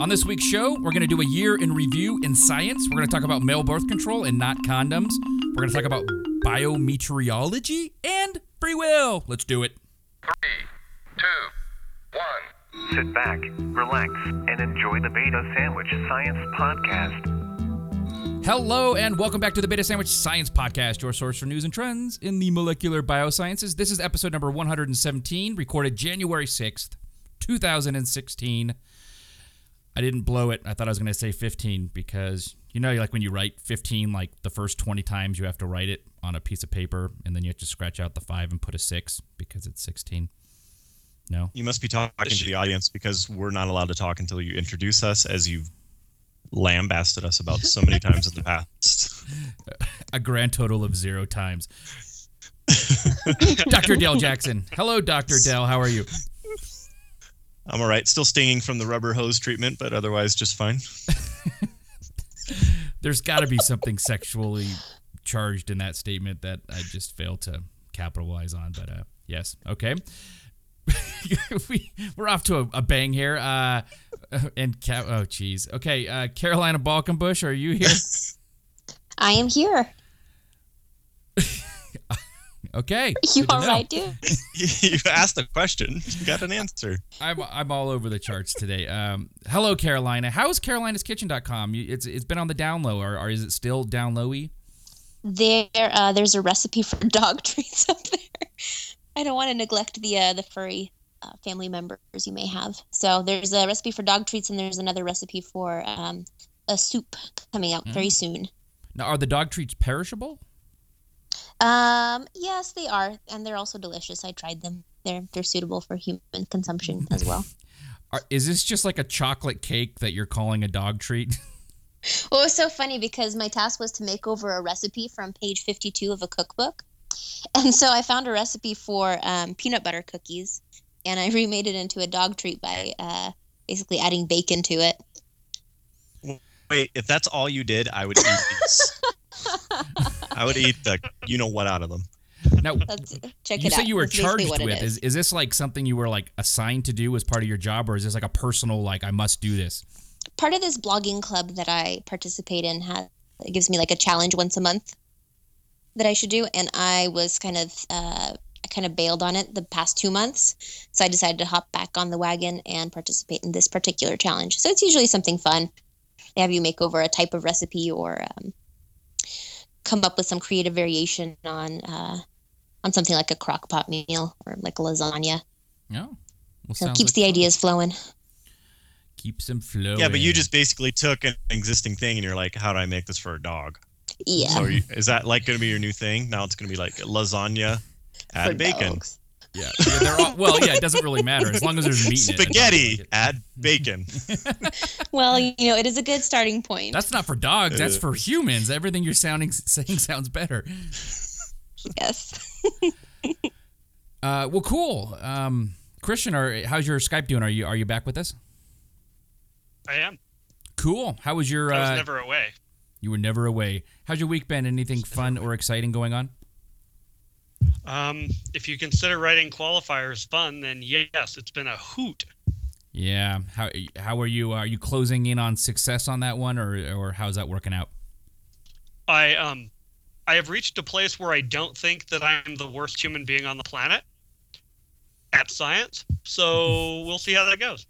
On this week's show, we're going to do a year in review in science. We're going to talk about male birth control and not condoms. We're going to talk about biometeorology and free will. Let's do it. Three, two, one. Sit back, relax, and enjoy the Beta Sandwich Science Podcast. Hello, and welcome back to the Beta Sandwich Science Podcast, your source for news and trends in the molecular biosciences. This is episode number 117, recorded January 6th, 2016. I didn't blow it. I thought I was going to say 15 because, you know, like when you write 15, like the first 20 times you have to write it on a piece of paper, and then you have to scratch out the five and put a six because it's 16. No? You must be talking to the audience because we're not allowed to talk until you introduce us, as you've lambasted us about so many times in the past. A grand total of zero times. Dr. Dale Jackson. Hello, Dr. Dale. How are you? I'm all right. Still stinging from the rubber hose treatment, but otherwise just fine. There's got to be something sexually charged in that statement that I just failed to capitalize on. But uh, yes, okay. we, we're off to a, a bang here. Uh, and Ca- oh, geez. Okay, uh, Carolina Balkenbush, are you here? I am here. Okay. You good to all know. right, dude? you asked a question, you got an answer. I'm, I'm all over the charts today. Um, hello, Carolina. How is carolinaskitchen.com? You- It's it's been on the down low, or, or is it still down lowy? There, uh, there's a recipe for dog treats up there. I don't want to neglect the uh, the furry uh, family members you may have. So there's a recipe for dog treats, and there's another recipe for um, a soup coming out very soon. Now, are the dog treats perishable? Um, yes, they are, and they're also delicious. I tried them. They're they're suitable for human consumption as well. Are, is this just like a chocolate cake that you're calling a dog treat? Well, it was so funny because my task was to make over a recipe from page 52 of a cookbook. And so I found a recipe for um, peanut butter cookies and I remade it into a dog treat by uh, basically adding bacon to it. Wait, if that's all you did, I would eat these. I would eat the you know what out of them. Now, That's, check you it say out. you were That's charged what it with. Is. is this like something you were like assigned to do as part of your job, or is this like a personal like I must do this? Part of this blogging club that I participate in has it gives me like a challenge once a month that I should do, and I was kind of uh, I kind of bailed on it the past two months, so I decided to hop back on the wagon and participate in this particular challenge. So it's usually something fun. They have you make over a type of recipe or um, come up with some creative variation on uh, on something like a crock pot meal or like a lasagna. No. Well, So it keeps like the fun. ideas flowing. keeps them flowing. Yeah, but you just basically took an existing thing and you're like, how do I make this for a dog? Yeah. So you, is that like going to be your new thing? Now it's going to be like lasagna, for add bacon. dogs. Yeah. yeah they're all, well, yeah. It doesn't really matter as long as there's meat in it. it. Spaghetti, add bacon. Well, you know, it is a good starting point. That's not for dogs. That's for humans. Everything you're sounding saying sounds better. yes. Uh, well, cool. Um, Christian, are, how's your Skype doing? Are you are you back with us? I am. Cool. How was your? I was Uh, never away. you were never away. How's your week been? Anything fun or exciting going on? Um, if you consider writing qualifiers fun, then yes, it's been a hoot. Yeah. How how are you? Are you closing in on success on that one, or or how's that working out? I um, I have reached a place where I don't think that I'm the worst human being on the planet at science. So we'll see how that goes.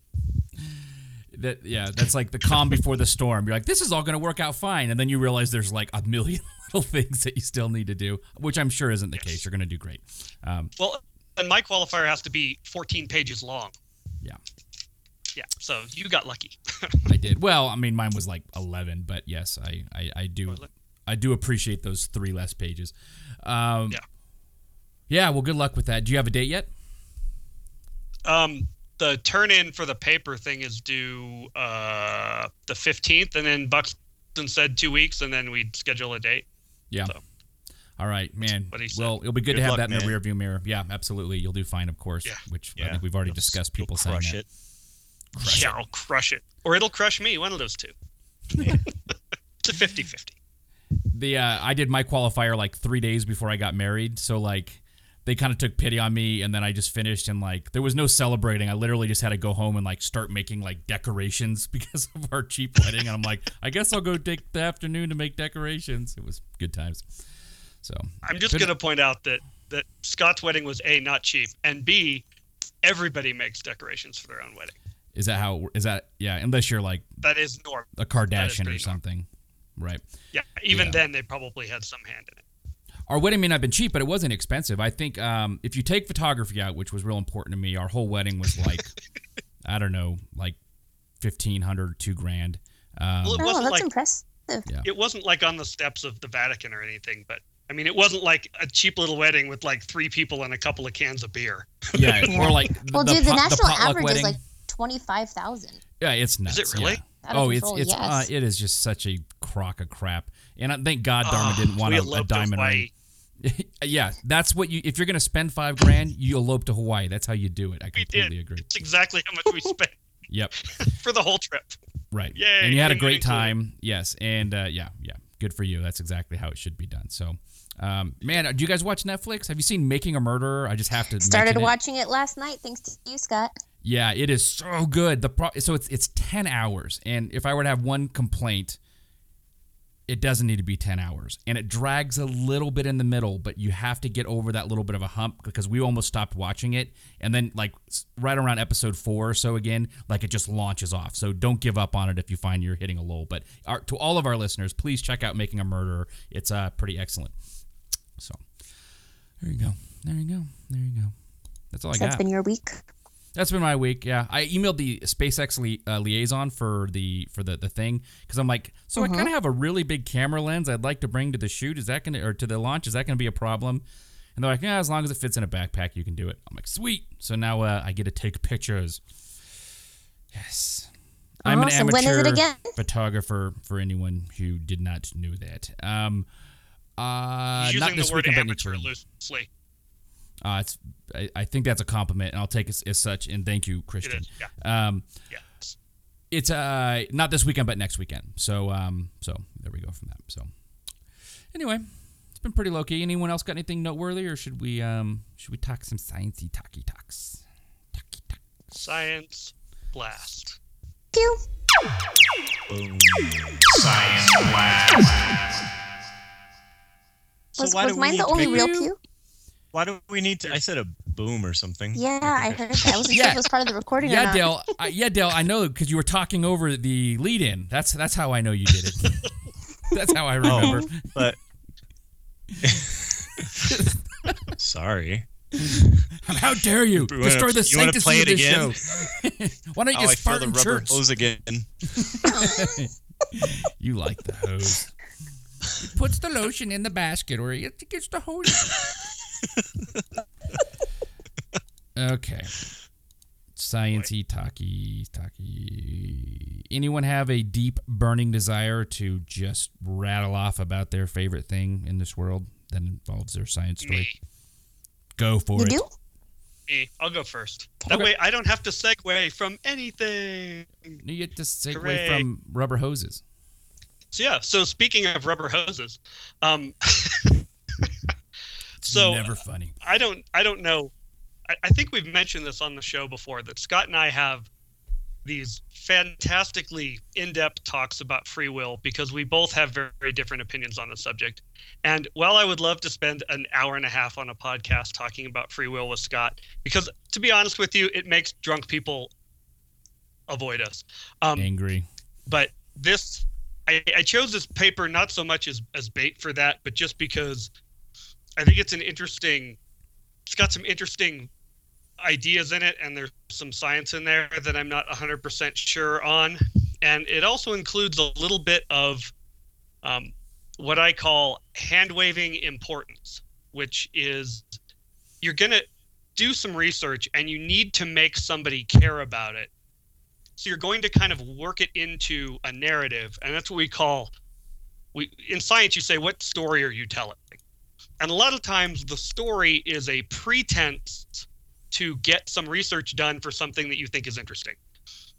That yeah, that's like the calm before the storm. You're like, this is all going to work out fine, and then you realize there's like a million little things that you still need to do, which I'm sure isn't the case. You're going to do great. Um, Well, and my qualifier has to be 14 pages long. Yeah. Yeah. So you got lucky. I did well. I mean, mine was like 11, but yes, I I, I do I do appreciate those three less pages. Um, Yeah. Yeah. Well, good luck with that. Do you have a date yet? Um, the turn in for the paper thing is due uh the 15th, and then Buxton said two weeks, and then we'd schedule a date. Yeah. So. All right, man. what he said. Well, it'll be good, Good to have luck, that in the man. rearview mirror. Yeah, absolutely. You'll do fine, of course. Yeah. Which I think we've already You'll- discussed. you'll People saying crush that. it. Crush yeah, it. I'll crush it, or it'll crush me. One of those two. it's a 50-50. The uh, I did my qualifier like three days before I got married, so like they kind of took pity on me, and then I just finished and like there was no celebrating. I literally just had to go home and like start making like decorations because of our cheap wedding. And I'm like, I guess I'll go take the afternoon to make decorations. It was good times. So I'm just going to point out that that Scott's wedding was a not cheap, and b everybody makes decorations for their own wedding. is that how? Is that yeah? Unless you're like That is norm. a Kardashian or pretty normal. something, right? Yeah, even Yeah. then they probably had some hand in it. Our wedding may not have been cheap, but it wasn't expensive. I think um, if you take photography out, which was real important to me, our whole wedding was like, I don't know, like fifteen hundred, two grand. Um, Well, it Oh, wasn't that's like impressive. it wasn't like on the steps of the Vatican or anything, but I mean, it wasn't like a cheap little wedding with like three people and a couple of cans of beer. yeah, or like Well, the, dude, the pot- national potluck average wedding. is like twenty five thousand. yeah, it's nuts. Is it really? yeah. Oh, it's control, it's uh, yes. it is just such a crock of crap. And I thank God Dharma Ah, didn't want a, a diamond ring. yeah, that's what you. If you're gonna spend five grand, you elope to Hawaii. That's how you do it. I completely agree. It's exactly how much we spent Yep. for the whole trip. Right. Yeah. And you had a great time. Yes. And uh, yeah, yeah. Good for you. That's exactly how it should be done. So, um, man, do you guys watch Netflix? Have you seen Making a Murderer? I just have to Started mention it. watching it last night thanks to you, Scott. Yeah, it is so good. The pro- so it's it's ten hours, and if I were to have one complaint, it doesn't need to be ten hours, and it drags a little bit in the middle, but you have to get over that little bit of a hump because we almost stopped watching it, and then like right around episode four or so again, like it just launches off. So don't give up on it if you find you're hitting a lull. But our, to all of our listeners, please check out Making a Murderer. It's uh pretty excellent. So there you go, there you go, there you go. That's all I got that's been your week. That's been my week. Yeah, I emailed the SpaceX li- uh, liaison for the for the the thing because I'm like, so I kind of have a really big camera lens I'd like to bring to the shoot. Is that gonna or to the launch? Is that gonna be a problem? And they're like, yeah, as long as it fits in a backpack, you can do it. I'm like, sweet. So now uh, I get to take pictures. Yes. I'm an Awesome. When is it amateur again? photographer. For anyone who did not know that, um, uh, He's not using this the word weekend, but amateur next weekend. loosely. Uh, it's, I, I think that's a compliment, and I'll take it as, as such. And thank you, Christian. is. Yeah. Um, Yeah. it's uh not this weekend, but next weekend. So um, so there we go from that. So anyway, it's been pretty low key. Anyone else got anything noteworthy, or should we um should we talk some sciencey talky talks? Talky talk. Science blast. Pew. Boom. Science blast. So Was, was mine the only make- real pew? Why do we need to? I said a boom or something. Yeah, I heard that. I wasn't sure Yeah. if it was part of the recording or Yeah, not. Dale. I, yeah, Dale. I know because you were talking over the lead-in. That's that's how I know you did it. that's how I oh, remember. Oh, but sorry. How dare you You wanna- destroy the you wanna sanctity play of it this again? show? Why don't you Oh, just feel fart the in rubber church? hose again. You like the hose. He puts the lotion in the basket or he gets the hose. Okay. Sciencey talky talky. Anyone have a deep burning desire to just rattle off about their favorite thing in this world that involves their science story? Me. Go for You it. do? Me. I'll go first. That Okay. way I don't have to segue from anything. You get to segue Hooray. from rubber hoses. So yeah. So speaking of rubber hoses, um, It's So- never funny. I don't I don't know. I, I think we've mentioned this on the show before that Scott and I have these fantastically in-depth talks about free will because we both have very, very different opinions on the subject. And while I would love to spend an hour and a half on a podcast talking about free will with Scott, because to be honest with you, it makes drunk people avoid us. Um, Angry. but this I, I chose this paper not so much as, as bait for that but just because i think it's an interesting it's got some interesting ideas in it and there's some science in there that i'm not 100% sure on and it also includes a little bit of um, what i call hand waving importance which is you're going to do some research and you need to make somebody care about it so you're going to kind of work it into a narrative, and that's what we call we in science you say what story are you telling? And a lot of times the story is a pretense to get some research done for something that you think is interesting.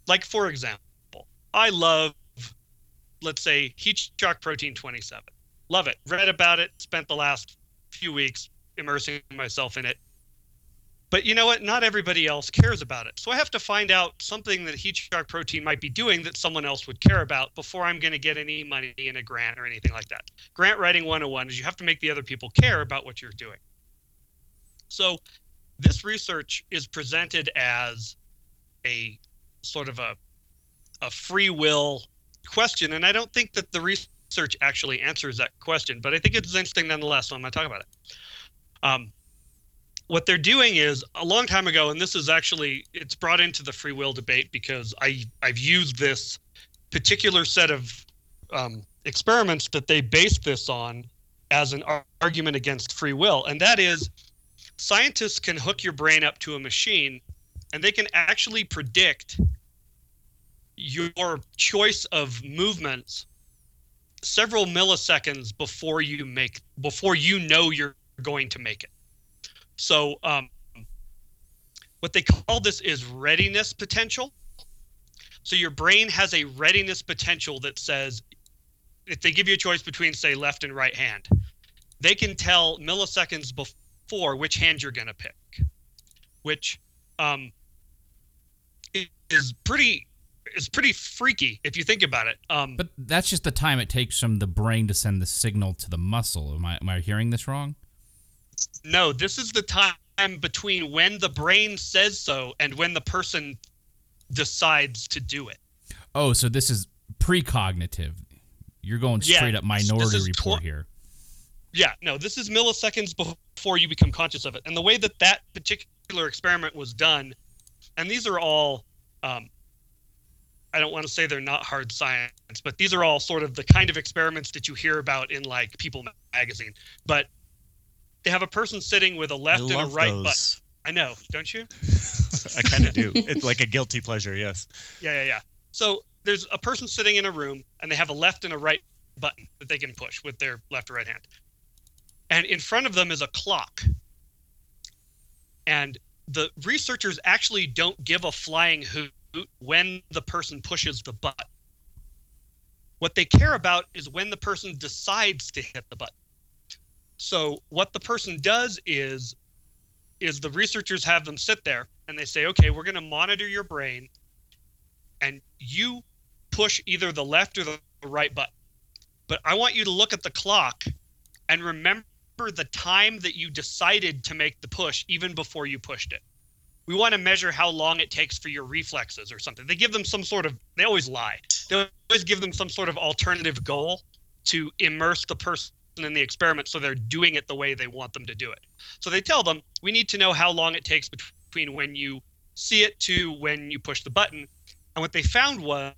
Like for example, I love let's say heat shock protein 27. Love it. Read about it, spent the last few weeks immersing myself in it. But you know what? Not everybody else cares about it. So I have to find out something that heat shock protein might be doing that someone else would care about before I'm going to get any money in a grant or anything like that. Grant writing 101 is you have to make the other people care about what you're doing. So this research is presented as a sort of a a free will question, and I don't think that the research actually answers that question, but I think it's interesting nonetheless. So I'm going to talk about it. Um, what they're doing is a long time ago, and this is actually it's brought into the free will debate because I I've used this particular set of um, experiments that they based this on as an ar- argument against free will, and that is scientists can hook your brain up to a machine, and they can actually predict your choice of movements several milliseconds before you make before you know you're going to make it. So um, what they call this is readiness potential. So your brain has a readiness potential that says if they give you a choice between say left and right hand, they can tell milliseconds before which hand you're going to pick, which um, is pretty is pretty freaky if you think about it. Um, But that's just the time it takes from the brain to send the signal to the muscle. Am I am I hearing this wrong? No, this is the time between when the brain says so and when the person decides to do it. Oh, so this is precognitive. You're going Yeah, straight up this- this minority report tw- here. Yeah, no, this is milliseconds before you become conscious of it. And the way that that particular experiment was done, and these are all, um, I don't want to say they're not hard science, but these are all sort of the kind of experiments that you hear about in like People magazine. But they have a person sitting with a left and a right button. those. I know, don't you? I kind of do. It's like a guilty pleasure. Yes. Yeah, yeah, yeah. So there's a person sitting in a room and they have a left and a right button that they can push with their left or right hand. And in front of them is a clock. And the researchers actually don't give a flying hoot when the person pushes the button. What they care about is when the person decides to hit the button. So what the person does is is the researchers have them sit there and they say, "Okay, we're going to monitor your brain and you push either the left or the right button. But I want you to look at the clock and remember the time that you decided to make the push even before you pushed it. We want to measure how long it takes for your reflexes or something. They give them some sort of they always lie. They always give them some sort of alternative goal to immerse the person in the experiment so they're doing it the way they want them to do it. So they tell them, we need to know how long it takes between when you see it to when you push the button. And what they found was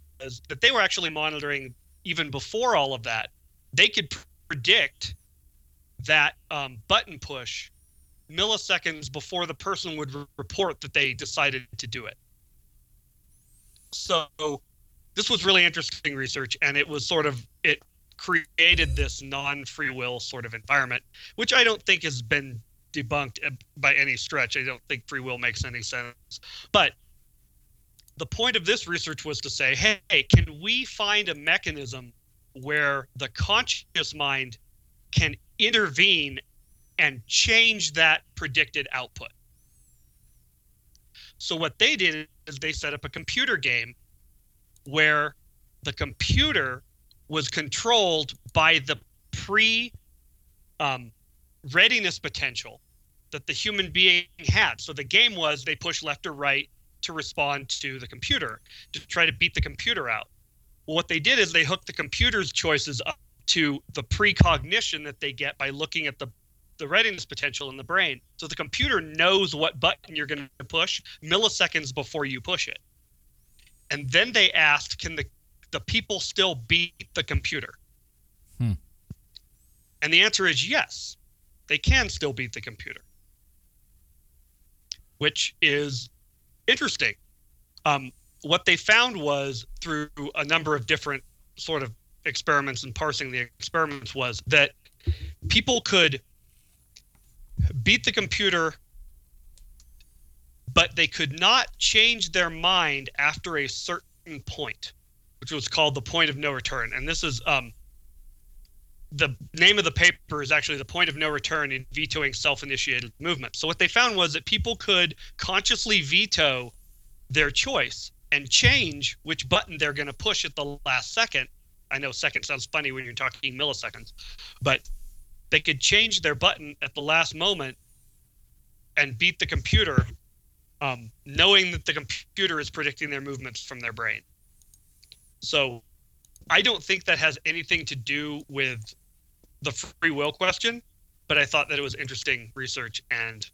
that they were actually monitoring even before all of that. They could predict that um, button push milliseconds before the person would re- report that they decided to do it. So this was really interesting research, and it was sort of it created this non-free will sort of environment, which I don't think has been debunked uh, by any stretch. I don't think free will makes any sense, but the point of this research was to say, hey, can we find a mechanism where the conscious mind can intervene and change that predicted output? So, what they did is they set up a computer game where the computer was controlled by the pre um, readiness potential that the human being had. So, the game was they push left or right to respond to the computer to try to beat the computer out. Well, what they did is they hooked the computer's choices up to the precognition that they get by looking at the the readiness potential in the brain. So the computer knows what button you're going to push milliseconds before you push it. And then they asked, can the the people still beat the computer? Hmm. And the answer is yes. They can still beat the computer. Which is interesting. Um, what they found was through a number of different sort of experiments and parsing the experiments was that people could beat the computer but they could not change their mind after a certain point which was called the point of no return and this is um, the name of the paper is actually the point of no return in vetoing self-initiated movement. So what they found was that people could consciously veto their choice and change which button they're going to push at the last second. I know second sounds funny when you're talking milliseconds, but they could change their button at the last moment and beat the computer, um, knowing that the computer is predicting their movements from their brain. So I don't think that has anything to do with the free will question, but I thought that it was interesting research and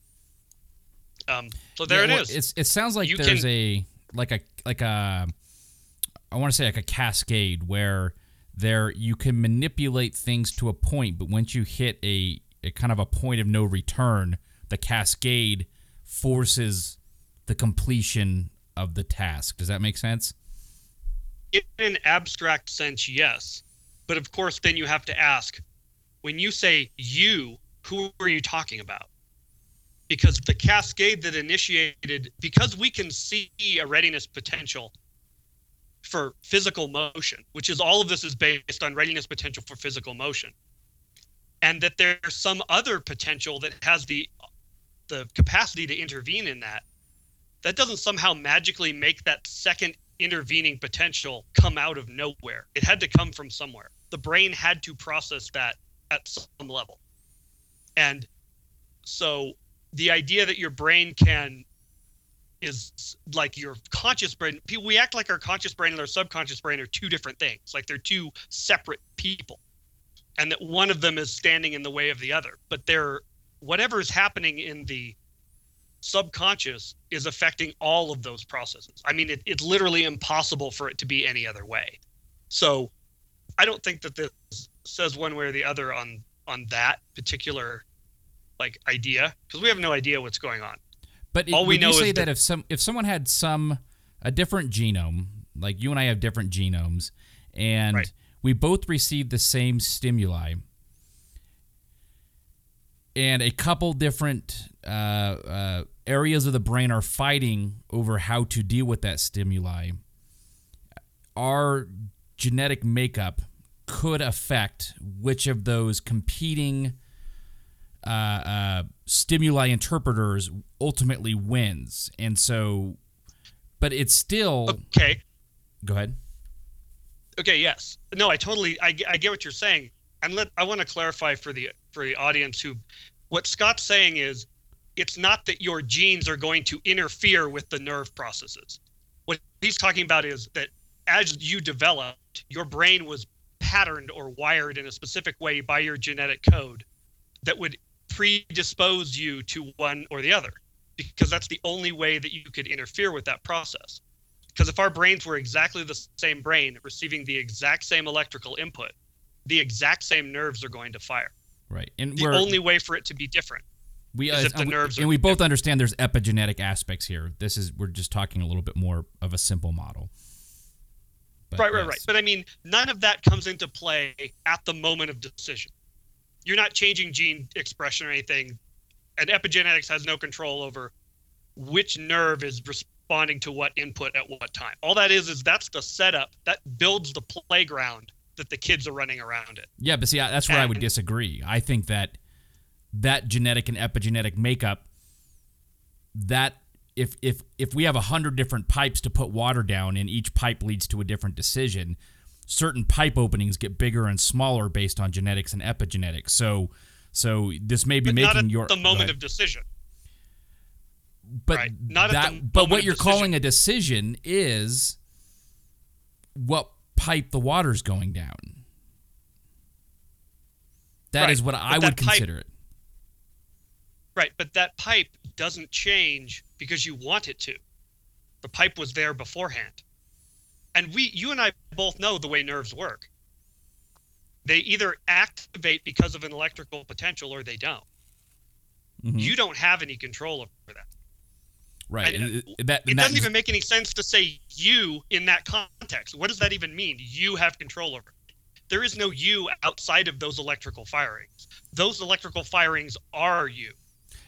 um, so there Yeah, it well, is. It's, it sounds like You there's can- a like a like a I want to say like a cascade where there you can manipulate things to a point, but once you hit a, a kind of a point of no return, the cascade forces the completion of the task. Does that make sense? In an abstract sense, yes. But of course, then you have to ask when you say you, who are you talking about? Because the cascade that initiated, because we can see a readiness potential for physical motion, which is all of this is based on readiness potential for physical motion, and that there's some other potential that has the the capacity to intervene in that, that doesn't somehow magically make that second intervening potential come out of nowhere. It had to come from somewhere. The brain had to process that at some level. And so the idea that your brain can is like your conscious brain people we act like our conscious brain and our subconscious brain are two different things like they're two separate people and that one of them is standing in the way of the other but they're whatever is happening in the subconscious is affecting all of those processes. I mean, it, it's literally impossible for it to be any other way. So, I don't think that this says one way or the other on on that particular like idea because we have no idea what's going on. But it, All we would know you is say that, that- if some if someone had some a different genome, like you and I have different genomes, and Right. we both received the same stimuli, and a couple different uh, uh, areas of the brain are fighting over how to deal with that stimuli, our genetic makeup could affect which of those competing uh, uh, stimuli interpreters ultimately wins. And so, but it's still. Okay. Go ahead. Okay. Yes. No. I totally. I, get- I get what you're saying, and let I want to clarify for the for the audience who, what Scott's saying is, it's not that your genes are going to interfere with the nerve processes. What he's talking about is that as you developed, your brain was patterned or wired in a specific way by your genetic code that would predispose you to one or the other, because that's the only way that you could interfere with that process. Because if our brains were exactly the same brain, receiving the exact same electrical input, the exact same nerves are going to fire. Right. And The we're only way for it to be different. we is uh, if the and we- nerves are and we both understand there's epigenetic aspects here. This is we're just talking a little bit more of a simple model. But right, right, yes. right. But I mean, none of that comes into play at the moment of decision. You're not changing gene expression or anything, and epigenetics has no control over which nerve is responding to what input at what time. All that is is that's the setup that builds the playground that the kids are running around it. Yeah, but see, that's where I would disagree. I think that that genetic and epigenetic makeup, that if if if we have a hundred different pipes to put water down, and each pipe leads to a different decision, certain pipe openings get bigger and smaller based on genetics and epigenetics. So, so this may be But making not at your the moment of decision. but right, not at that, but what you're decision. calling a decision is what pipe the water's going down. That Right, is what but I would pipe- consider it. Right, but that pipe doesn't change because you want it to. The pipe was there beforehand. And we you and I both know the way nerves work. They either activate because of an electrical potential or they don't. Mhm. You don't have any control over that. Right. And, and it- that, It and that- doesn't even make any sense to say you in that context. What does that even mean? You have control over it. There is no you outside of those electrical firings. Those electrical firings are you.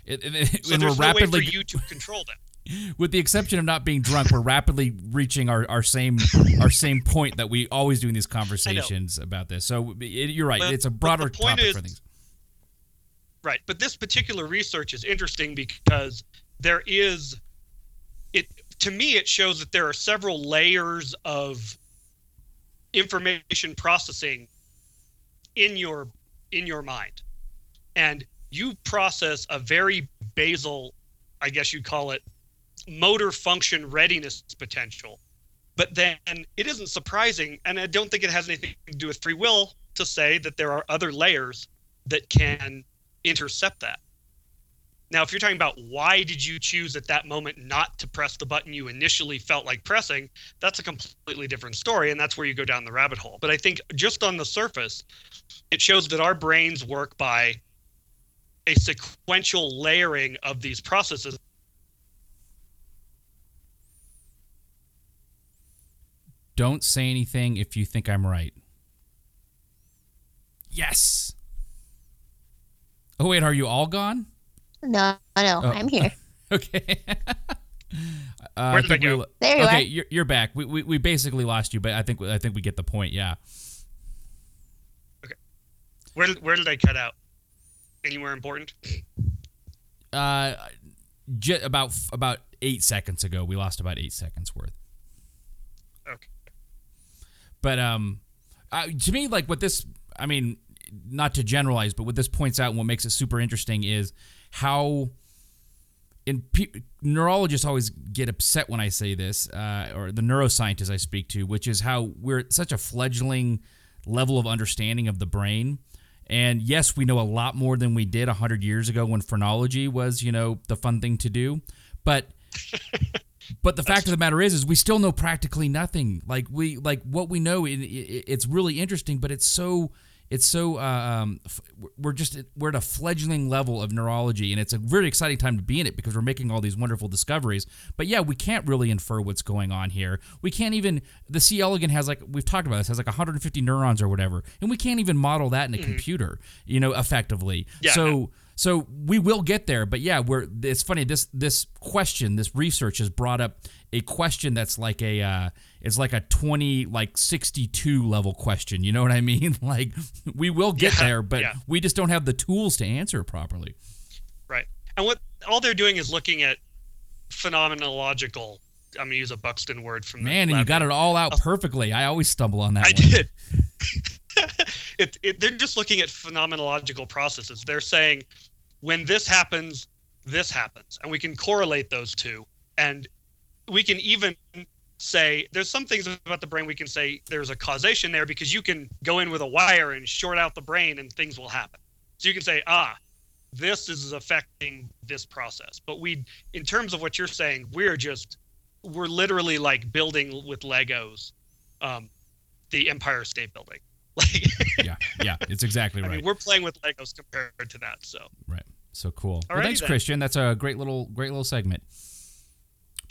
it- it- it- So there's we're no way for you to control them. with the exception of not being drunk, we're rapidly reaching our, our same our same point that we always do in these conversations about this. So it, you're right; But- it's a broader point topic is- for things. Right, but this particular research is interesting because there is to me it shows that there are several layers of information processing in your in your mind. And you process a very basal, I guess you'd call it motor function readiness potential. But then it isn't surprising, and I don't think it has anything to do with free will to say that there are other layers that can intercept that. Now, if you're talking about why did you choose at that moment not to press the button you initially felt like pressing, that's a completely different story, and that's where you go down the rabbit hole. But I think just on the surface, it shows that our brains work by a sequential layering of these processes. Don't say anything if you think I'm right. Yes. Oh wait, are you all gone? No, no, Oh. I'm here. Okay. Uh, Where did I think we go? lo- There you okay, are. you're, you're back. We, we, we basically lost you, but I think I think we get the point. Yeah. Okay. Where did, where did I cut out? Anywhere important? Uh, j- about about eight seconds ago, we lost about eight seconds worth. Okay. But um, uh, to me, like what this, I mean, not to generalize, but what this points out and what makes it super interesting is how. And pe- neurologists always get upset when I say this, uh, or the neuroscientists I speak to, which is how we're at such a fledgling level of understanding of the brain. And yes, we know a lot more than we did 100 years ago when phrenology was, you know, the fun thing to do. But but the fact of the matter is is we still know practically nothing. Like we like what we know it, it, it's really interesting, but it's so it's so uh, um, f- we're just we're at a fledgling level of neurology and it's a very exciting time to be in it because we're making all these wonderful discoveries. But yeah we can't really infer what's going on here. We can't even the c. Elegans has like we've talked about this has like 150 neurons or whatever and we can't even model that in a computer you know effectively. Yeah. so so we will get there but yeah we're it's funny this this question this research has brought up a question that's like a uh it's like a 20 like 62 level question you know what i mean like we will get Yeah, there but yeah. we just don't have the tools to answer properly Right. And what all they're doing is looking at phenomenological. I'm gonna use a Buxton word from the man and you got it all out perfectly i always stumble on that I one did. it, it, they're just looking at phenomenological processes. They're saying when this happens, this happens, and we can correlate those two. And we can even say there's some things about the brain we can say there's a causation there because you can go in with a wire and short out the brain and things will happen. So you can say, ah, this is affecting this process. But we, in terms of what you're saying, we're just, we're literally like building with Legos. Um, the Empire State Building. Like, yeah yeah it's exactly right. I mean, we're playing with Legos compared to that. So, right so cool well thanks then. christian that's a great little great little segment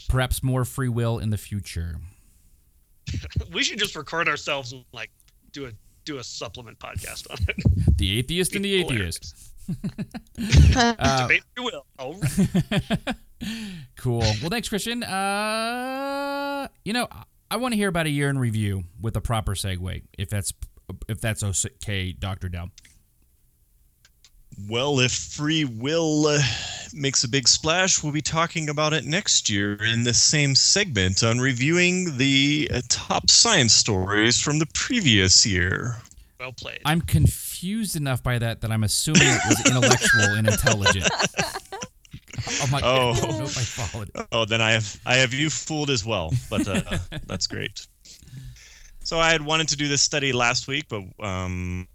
perhaps more free will in the future we should just record ourselves and like do a do a supplement podcast on it. the atheist and the atheist Uh, Debate free will. All right. Cool. Well, thanks, Christian. Uh, you know, I- I want to hear about a year in review with a proper segue, if that's if that's okay, Doctor Dell. Well, if free will uh, makes a big splash, we'll be talking about it next year in the same segment on reviewing the uh, top science stories from the previous year. Well played. I'm confused enough by that that I'm assuming it was intellectual and intelligent. Oh my Oh. god! I don't know if I followed. Oh, then I have I have you fooled as well, but uh, that's great. So I had wanted to do this study last week, but um,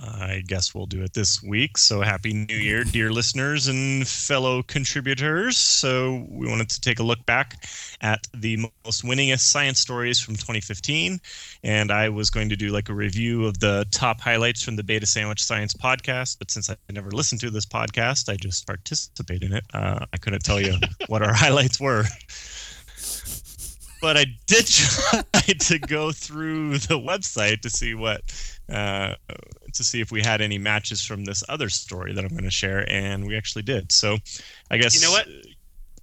I guess we'll do it this week. So happy New Year, dear listeners and fellow contributors. So we wanted to take a look back at the most winningest science stories from 2015, and I was going to do like a review of the top highlights from the Beta Sandwich Science podcast. But since I never listened to this podcast, I just participate in it. Uh, I couldn't tell you what our highlights were. But I did try to go through the website to see what, uh, to see if we had any matches from this other story that I'm going to share, and we actually did. So, I guess You know what?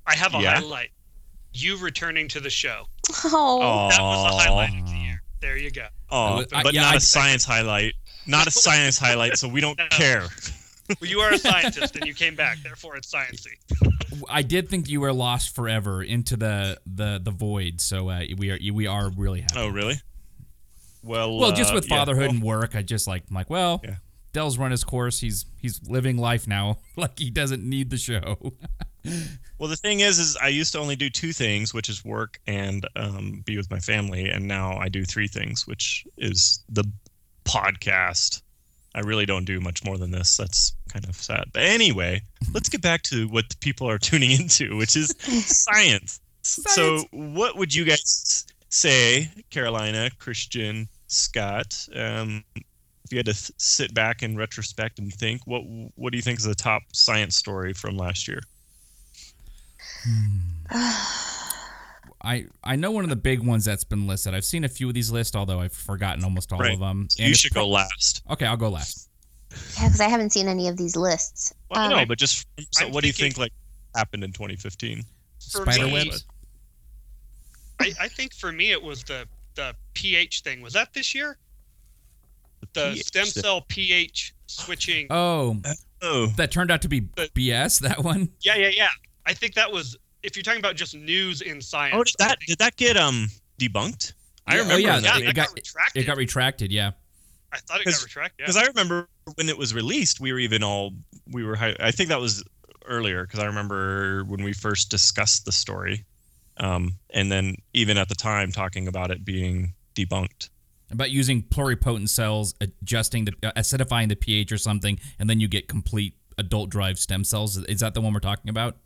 I have a Yeah? highlight. You returning to the show. Oh, That was the highlight of the year. There you go. Oh, I- but yeah, not I- a science highlight. Not a science highlight, so we don't No. care. Well, you are a scientist and you came back, therefore it's sciencey. I did think you were lost forever into the the the void. So uh, we are we are really happy. Oh, really? Well, Well, just uh, with yeah, fatherhood well, and work, I just like I'm like, well, Yeah. Dell's run his course. He's he's living life now. like he doesn't need the show. Well, the thing is, is I used to only do two things, which is work and um, be with my family, and now I do three things, which is the podcast. I really don't do much more than this. That's kind of sad. But anyway, let's get back to what the people are tuning into, which is science. So, what would you guys say, Carolina, Christian, Scott? Um, if you had to th- sit back in retrospect and think, what what do you think is the top science story from last year? I I know one of the big ones that's been listed. I've seen a few of these lists, although I've forgotten almost all Right. of them. you it's should go last. Okay, I'll go last. yeah, because I haven't seen any of these lists. Well, Um, no, but just so I'm what do you think like happened in 2015? For Spider me, webs. I, I think for me it was the the pH thing. Was that this year? The pH stem thing. cell pH switching. Oh, Oh, that turned out to be But- BS. That one. yeah, yeah, yeah. I think that was if you're talking about just news in science. oh, did that did that get um debunked? I Yeah, oh, remember yeah, Yeah, that it that got- got, retracted. It got retracted. Yeah. I thought it got retracted. because Yeah. I remember when it was released, we were even all we were. hi- I think that was earlier because I remember when we first discussed the story, um, and then even at the time talking about it being debunked. About using pluripotent cells, adjusting the uh, acidifying the pH or something, and then you get complete adult drive stem cells. Is that the one we're talking about?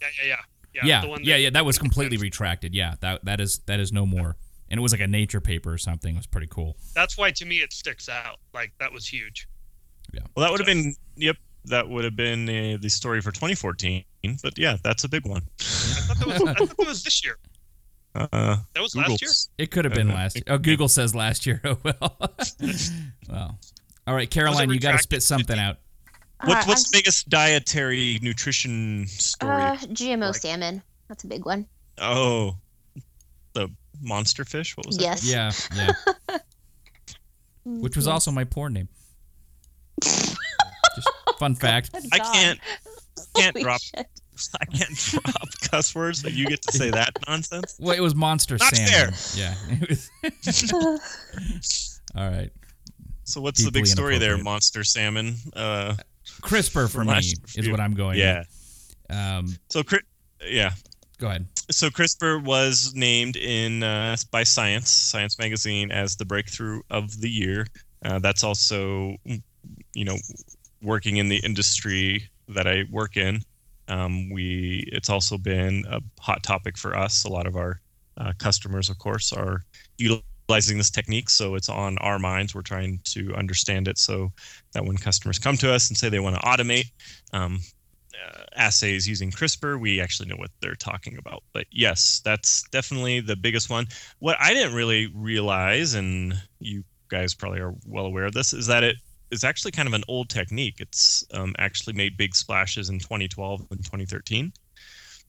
yeah, yeah, yeah. Yeah, Yeah, the one yeah, that- yeah. That was completely makes retracted. Yeah, that that is that is no more. And it was like a nature paper or something. It was pretty cool. That's why to me it sticks out. Like that was huge. Yeah. Well, that would have been yep. That would have been uh, the story for 2014. But yeah, that's a big one. I thought that was, I thought that was this year. Uh, That was Google. last year. It could have been Uh, last. Oh, Google says last year. Oh well. well. All right, Caroline, you got to spit something out. What's Uh, what's the biggest dietary nutrition story? Uh, GMO Like- salmon. That's a big one. oh, the monster fish. What was that? Yes. Yeah, yeah. Which was also my porn name. Just fun fact. I can't. I can't Holy drop. shit. I can't drop cuss words, but you get to say that nonsense. Well, it was monster Not salmon. Yeah. It was- All right. So what's the big story there, monster salmon? Uh, CRISPR for From me is what I'm going. yeah. Um, So Cri- yeah. go ahead. So CRISPR was named in uh, by Science, Science magazine, as the breakthrough of the year. Uh, that's also, you know, working in the industry that I work in. Um, we it's also been a hot topic for us. A lot of our uh, customers, of course, are utilizing this technique, so it's on our minds. We're trying to understand it so that when customers come to us and say they want to automate um, uh, assays using CRISPR, we actually know what they're talking about. But yes, that's definitely the biggest one. What I didn't really realize, and you guys probably are well aware of this, is that it is actually kind of an old technique. It's um, actually made big splashes in 2012 and 2013.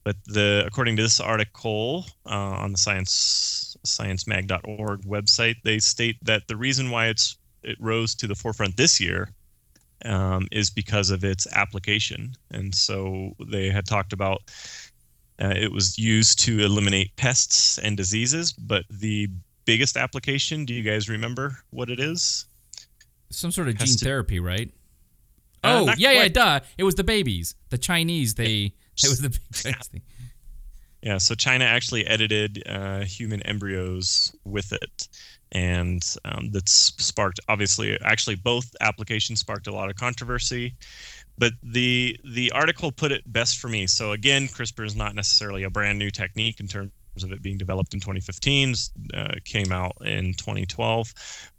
But the according to this article uh, on the science sciencemag.org website, they state that the reason why it's it rose to the forefront this year um, is because of its application. And so they had talked about uh, it was used to eliminate pests and diseases, but the biggest application, do you guys remember what it is? Some sort of gene to- therapy, right? Uh, oh, yeah, yeah, duh. It was the babies. The Chinese, they. It was the big Chinese thing. Yeah, so China actually edited uh, human embryos with it, and um, that's sparked obviously actually both applications sparked a lot of controversy. But the the article put it best for me. So again, CRISPR is not necessarily a brand new technique in terms of it being developed in 2015, uh, came out in 2012.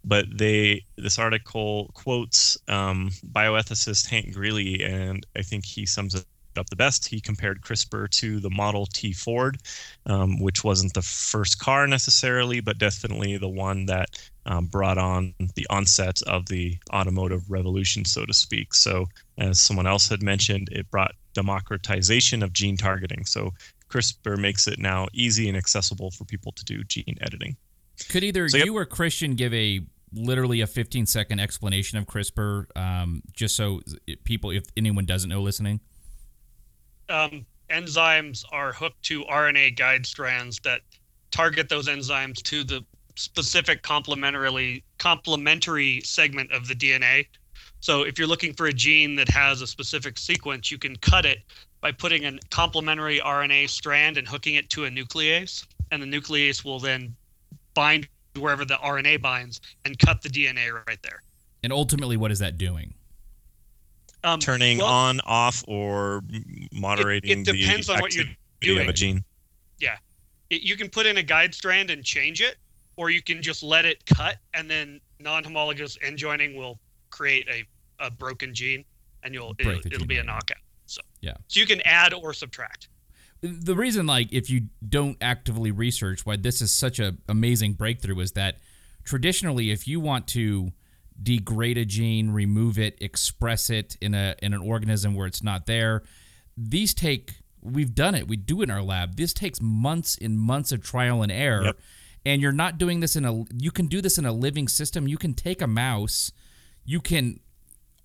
But they this article quotes um, bioethicist Hank Greely, and I think he sums it up the best. He compared CRISPR to the Model T Ford, um, which wasn't the first car necessarily, but definitely the one that um, brought on the onset of the automotive revolution, so to speak. So, as someone else had mentioned, it brought democratization of gene targeting. So, CRISPR makes it now easy and accessible for people to do gene editing. Could either So, yep. you or Christian give a literally a 15 second explanation of CRISPR, um, just so people, if anyone doesn't know, listening? um, enzymes are hooked to RNA guide strands that target those enzymes to the specific complementarily complementary segment of the DNA. So if you're looking for a gene that has a specific sequence, you can cut it by putting a complementary RNA strand and hooking it to a nuclease, and the nuclease will then bind wherever the RNA binds and cut the DNA right there. And ultimately, what is that doing? Um, Turning well, on, off, or m- moderating it depends the on what you're activity of doing. a gene. it, you can put in a guide strand and change it, or you can just let it cut, and then non-homologous end joining will create a, a broken gene, and you'll Break it'll, it'll be a knockout. So Yeah. so you can add or subtract. the reason like if you don't actively research why this is such a amazing breakthrough is that traditionally if you want to degrade a gene remove it express it in a in an organism where it's not there these take we've done it we do it in our lab this takes months and months of trial and error Yep. and you're not doing this in a you can do this in a living system you can take a mouse you can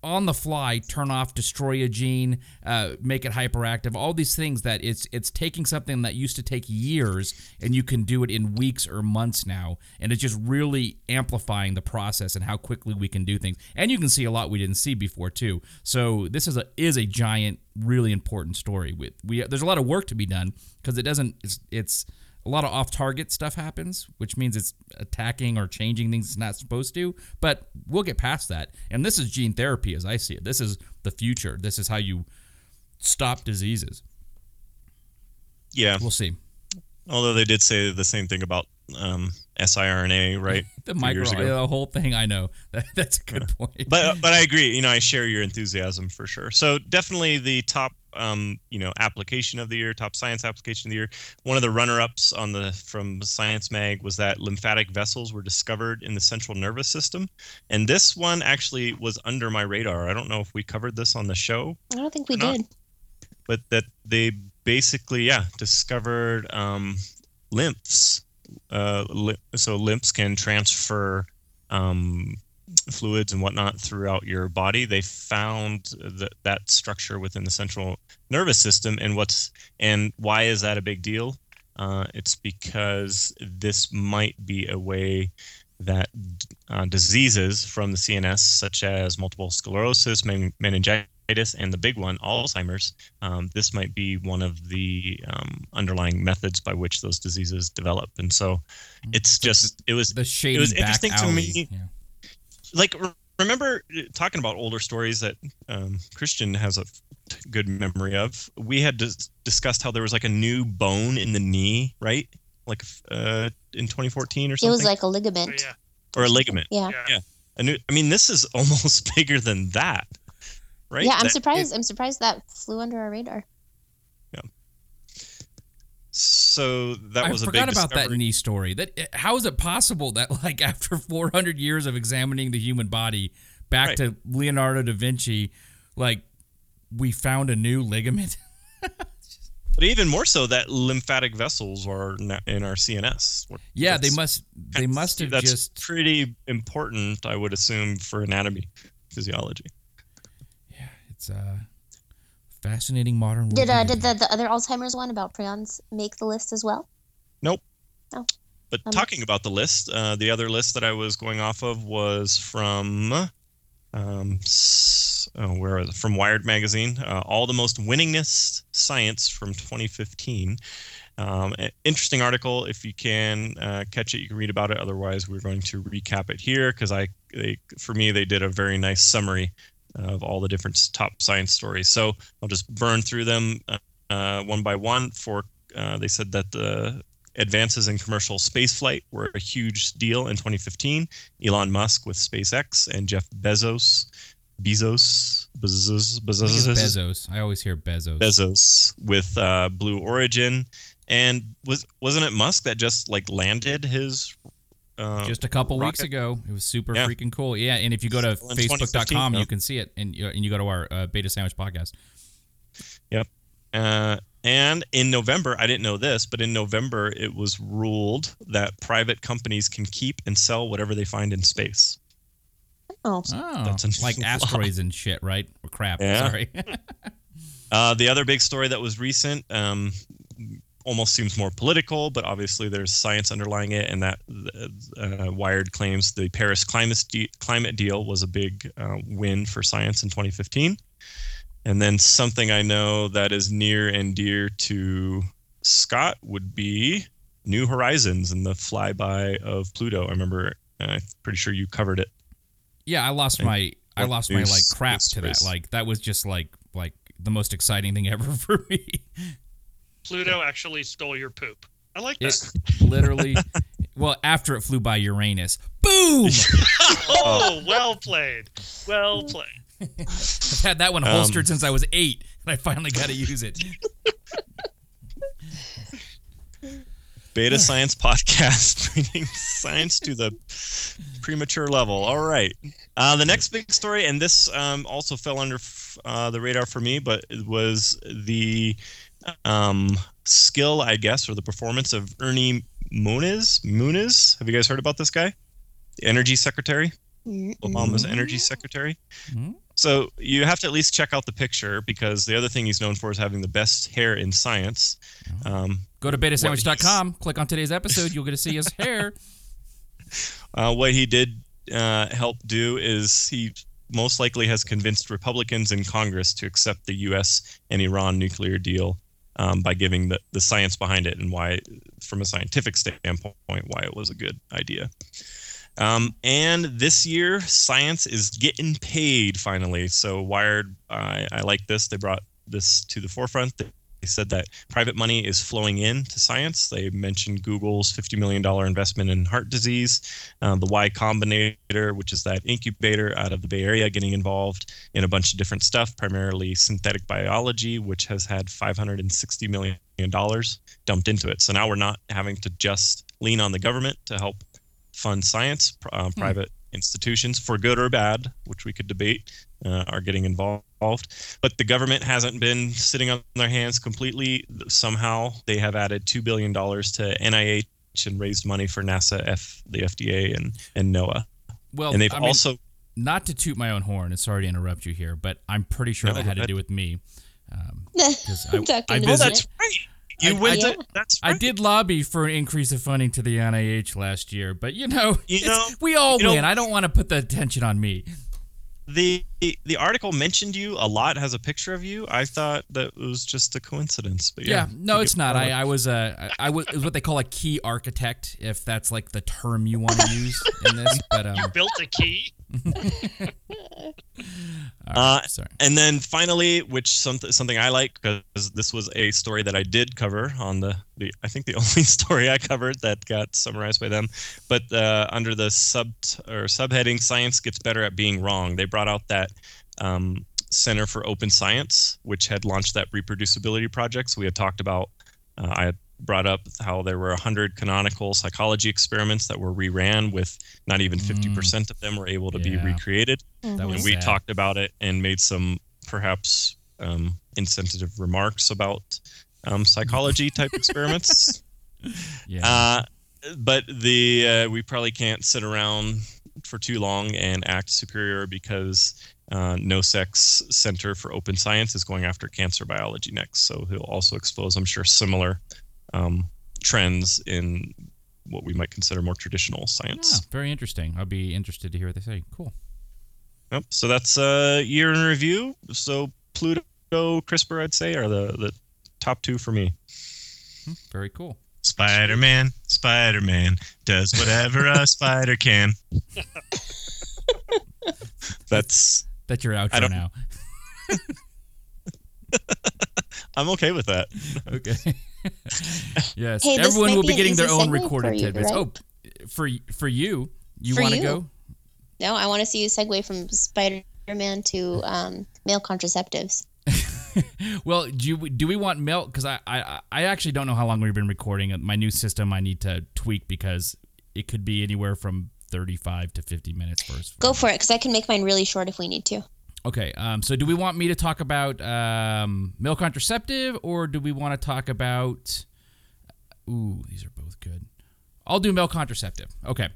on the fly turn off destroy a gene uh, make it hyperactive all these things that it's it's taking something that used to take years and you can do it in weeks or months now. And it's just really amplifying the process and how quickly we can do things. And you can see a lot we didn't see before too. So this is a is a giant really important story with we there's a lot of work to be done because it doesn't it's, it's a lot of off target stuff happens, which means it's attacking or changing things it's not supposed to. But we'll get past that. And this is gene therapy as I see it. This is the future. This is how you stop diseases. Yeah. We'll see. Although they did say the same thing about um, siRNA, right? The micro, the whole thing. I know that, that's a good point. but but I agree. You know, I share your enthusiasm for sure. So definitely the top, um, you know, application of the year, top science application of the year. One of the runner-ups on the from Science Mag was that lymphatic vessels were discovered in the central nervous system, and this one actually was under my radar. I don't know if we covered this on the show, I don't think we did. but that they basically, yeah, discovered um, lymphs. Uh, so lymphs can transfer um, fluids and whatnot throughout your body. They found that that structure within the central nervous system, and what's and why is that a big deal? Uh, it's because this might be a way that uh, diseases from the CNS, such as multiple sclerosis, men- meningitis, and the big one, Alzheimer's, um, this might be one of the um, underlying methods by which those diseases develop. And so it's just, it was the shady was back interesting to me- Yeah. Like remember uh, talking about older stories that um, Christian has a good memory of. We had dis- discussed how there was like a new bone in the knee, right? Like uh, in 2014 or something. It was like a So ligament. yeah, or a ligament. Yeah. yeah. A new, I mean, this is almost bigger than that, right? Yeah, I'm That- surprised. I'm surprised that flew under our radar. So that I was a forgot big about that knee story. That how is it possible that like after 400 years of examining the human body, back Right. to Leonardo da Vinci, like we found a new ligament? But even more so, that lymphatic vessels are in our CNS. yeah, they must they must have That's just pretty important, I would assume, for anatomy, physiology. Yeah, it's uh fascinating modern world. Did uh, did the, the other Alzheimer's one about prions make the list as well? Nope. Oh. But Um, talking about the list, uh, the other list that I was going off of was from, um, s- oh, where it? From Wired magazine. Uh, all the most winningest science from 2015. Um, interesting article. If you can uh, catch it, you can read about it. Otherwise, we're going to recap it here because I, they, for me, they did a very nice summary of all the different top science stories. So I'll just burn through them uh, uh, one by one. For uh, they said that the advances in commercial spaceflight were a huge deal in 2015. Elon Musk with SpaceX and Jeff Bezos, Bezos, Bezos, Bezos, Bezos. I always hear Bezos. Bezos with uh, Blue Origin, and was wasn't it Musk that just like landed his? Uh, Just a couple weeks ago, it was super Yeah. freaking cool. Yeah, and if you go to Still in facebook.com, you can see it, and you, and you go to our uh, Beta Sandwich podcast. uh, and in November, I didn't know this, but in November, it was ruled that private companies can keep and sell whatever they find in space. Oh, Oh, That's like asteroids and shit, right? Or crap. Yeah. Sorry. Uh, the other big story that was recent um, almost seems more political, but obviously there's science underlying it, and that uh, Wired claims the Paris climate de- climate deal was a big uh, win for science in 2015. And then something I know that is near and dear to Scott would be New Horizons and the flyby of Pluto. I remember, uh, I'm pretty sure you covered it. yeah, I lost And my I lost my like crap to that. Like that was just like like the most exciting thing ever for me. Pluto actually stole your poop. I like that. It literally well, after it flew by Uranus. Boom! oh, well played. Well played. I've had that one Um, holstered since I was eight, and I finally got to use it. Beta Science Podcast, bringing science to the premature level. All right. Uh, the next big story, and this um, also fell under f- uh, the radar for me, but it was the um, skill, I guess, or the performance of Ernie Moniz. Moniz. Have you guys heard about this guy? The Energy Secretary. Obama's energy secretary. Mhm. So you have to at least check out the picture because the other thing he's known for is having the best hair in science. Um, Go to betasandwich.com, click on today's episode, you'll get to see his hair. Uh, what he did uh, help do is he most likely has convinced Republicans in Congress to accept the U.S. and Iran nuclear deal um, by giving the, the science behind it and why, from a scientific standpoint, why it was a good idea. Um, and this year, science is getting paid finally. So Wired, I I like this. They brought this to the forefront. They said that private money is flowing in to science. They mentioned Google's $50 million investment in heart disease, uh, the Y Combinator, which is that incubator out of the Bay Area, getting involved in a bunch of different stuff, primarily synthetic biology, which has had $560 million dumped into it. So now we're not having to just lean on the government to help fund science. Uh, Private institutions, for good or bad, which we could debate, uh, are getting involved. But the government hasn't been sitting on their hands completely. Somehow they have added $2 billion to NIH and raised money for NASA, F, the FDA, and, and NOAA. Well, and they've I mean, also. not to toot my own horn, and sorry to interrupt you here, but I'm pretty sure No, that had to do with me. Um, 'cause I, Duck I into Oh, that's right. You I- went I- to, That's I did lobby for an increase of funding to the NIH last year, but you know, You know- we all you know- win. I don't want to put the attention on me. The, the article mentioned you a lot, has a picture of you. I thought that it was just a coincidence. But Yeah, yeah, no, it's not. I, I was a, I, I was was what they call a key architect, if that's like the term you want to use in this. But um, Built a key. All Uh, sorry. And then finally, which something something I like because this was a story that I did cover on the, the I think the only story I covered that got summarized by them, but uh, under the sub or subheading "Science gets better at being wrong," they brought out that um, Center for Open Science, which had launched that reproducibility project. So we had talked about. Uh, I had brought up how there were 100 canonical psychology experiments that were reran with not even 50% of them were able to be recreated That was and we sad. talked about it and made some perhaps um, insensitive remarks about um, psychology type experiments. Yeah. Uh, but the uh, we probably can't sit around for too long and act superior because uh, Nosek's Center for Open Science is going after cancer biology next. So he'll also expose, I'm sure, similar um, trends in what we might consider more traditional science. Yeah, very interesting. I'll be interested to hear what they say. Cool. Yep. So that's a year in review. So Pluto, CRISPR, I'd say, are the, the top two for me. Hmm, Very cool. Spider Man, Spider Man does whatever a spider can. That's That's your I outro don't- now. I'm okay with that. Okay. yes. Hey, Everyone will be getting their own recorded you, tidbits. right? Oh, for for you, you want to go? No, I want to see you segue from Spider-Man to um, male contraceptives. Well, do you, do we want milk? Because I, I I actually don't know how long we've been recording. My new system I need to tweak because it could be anywhere from thirty five to fifty minutes first. Go for it, because I can make mine really short if we need to. Okay, um, so do we want me to talk about um, male contraceptive or do we want to talk about. Ooh, these are both good. I'll do male contraceptive. Okay.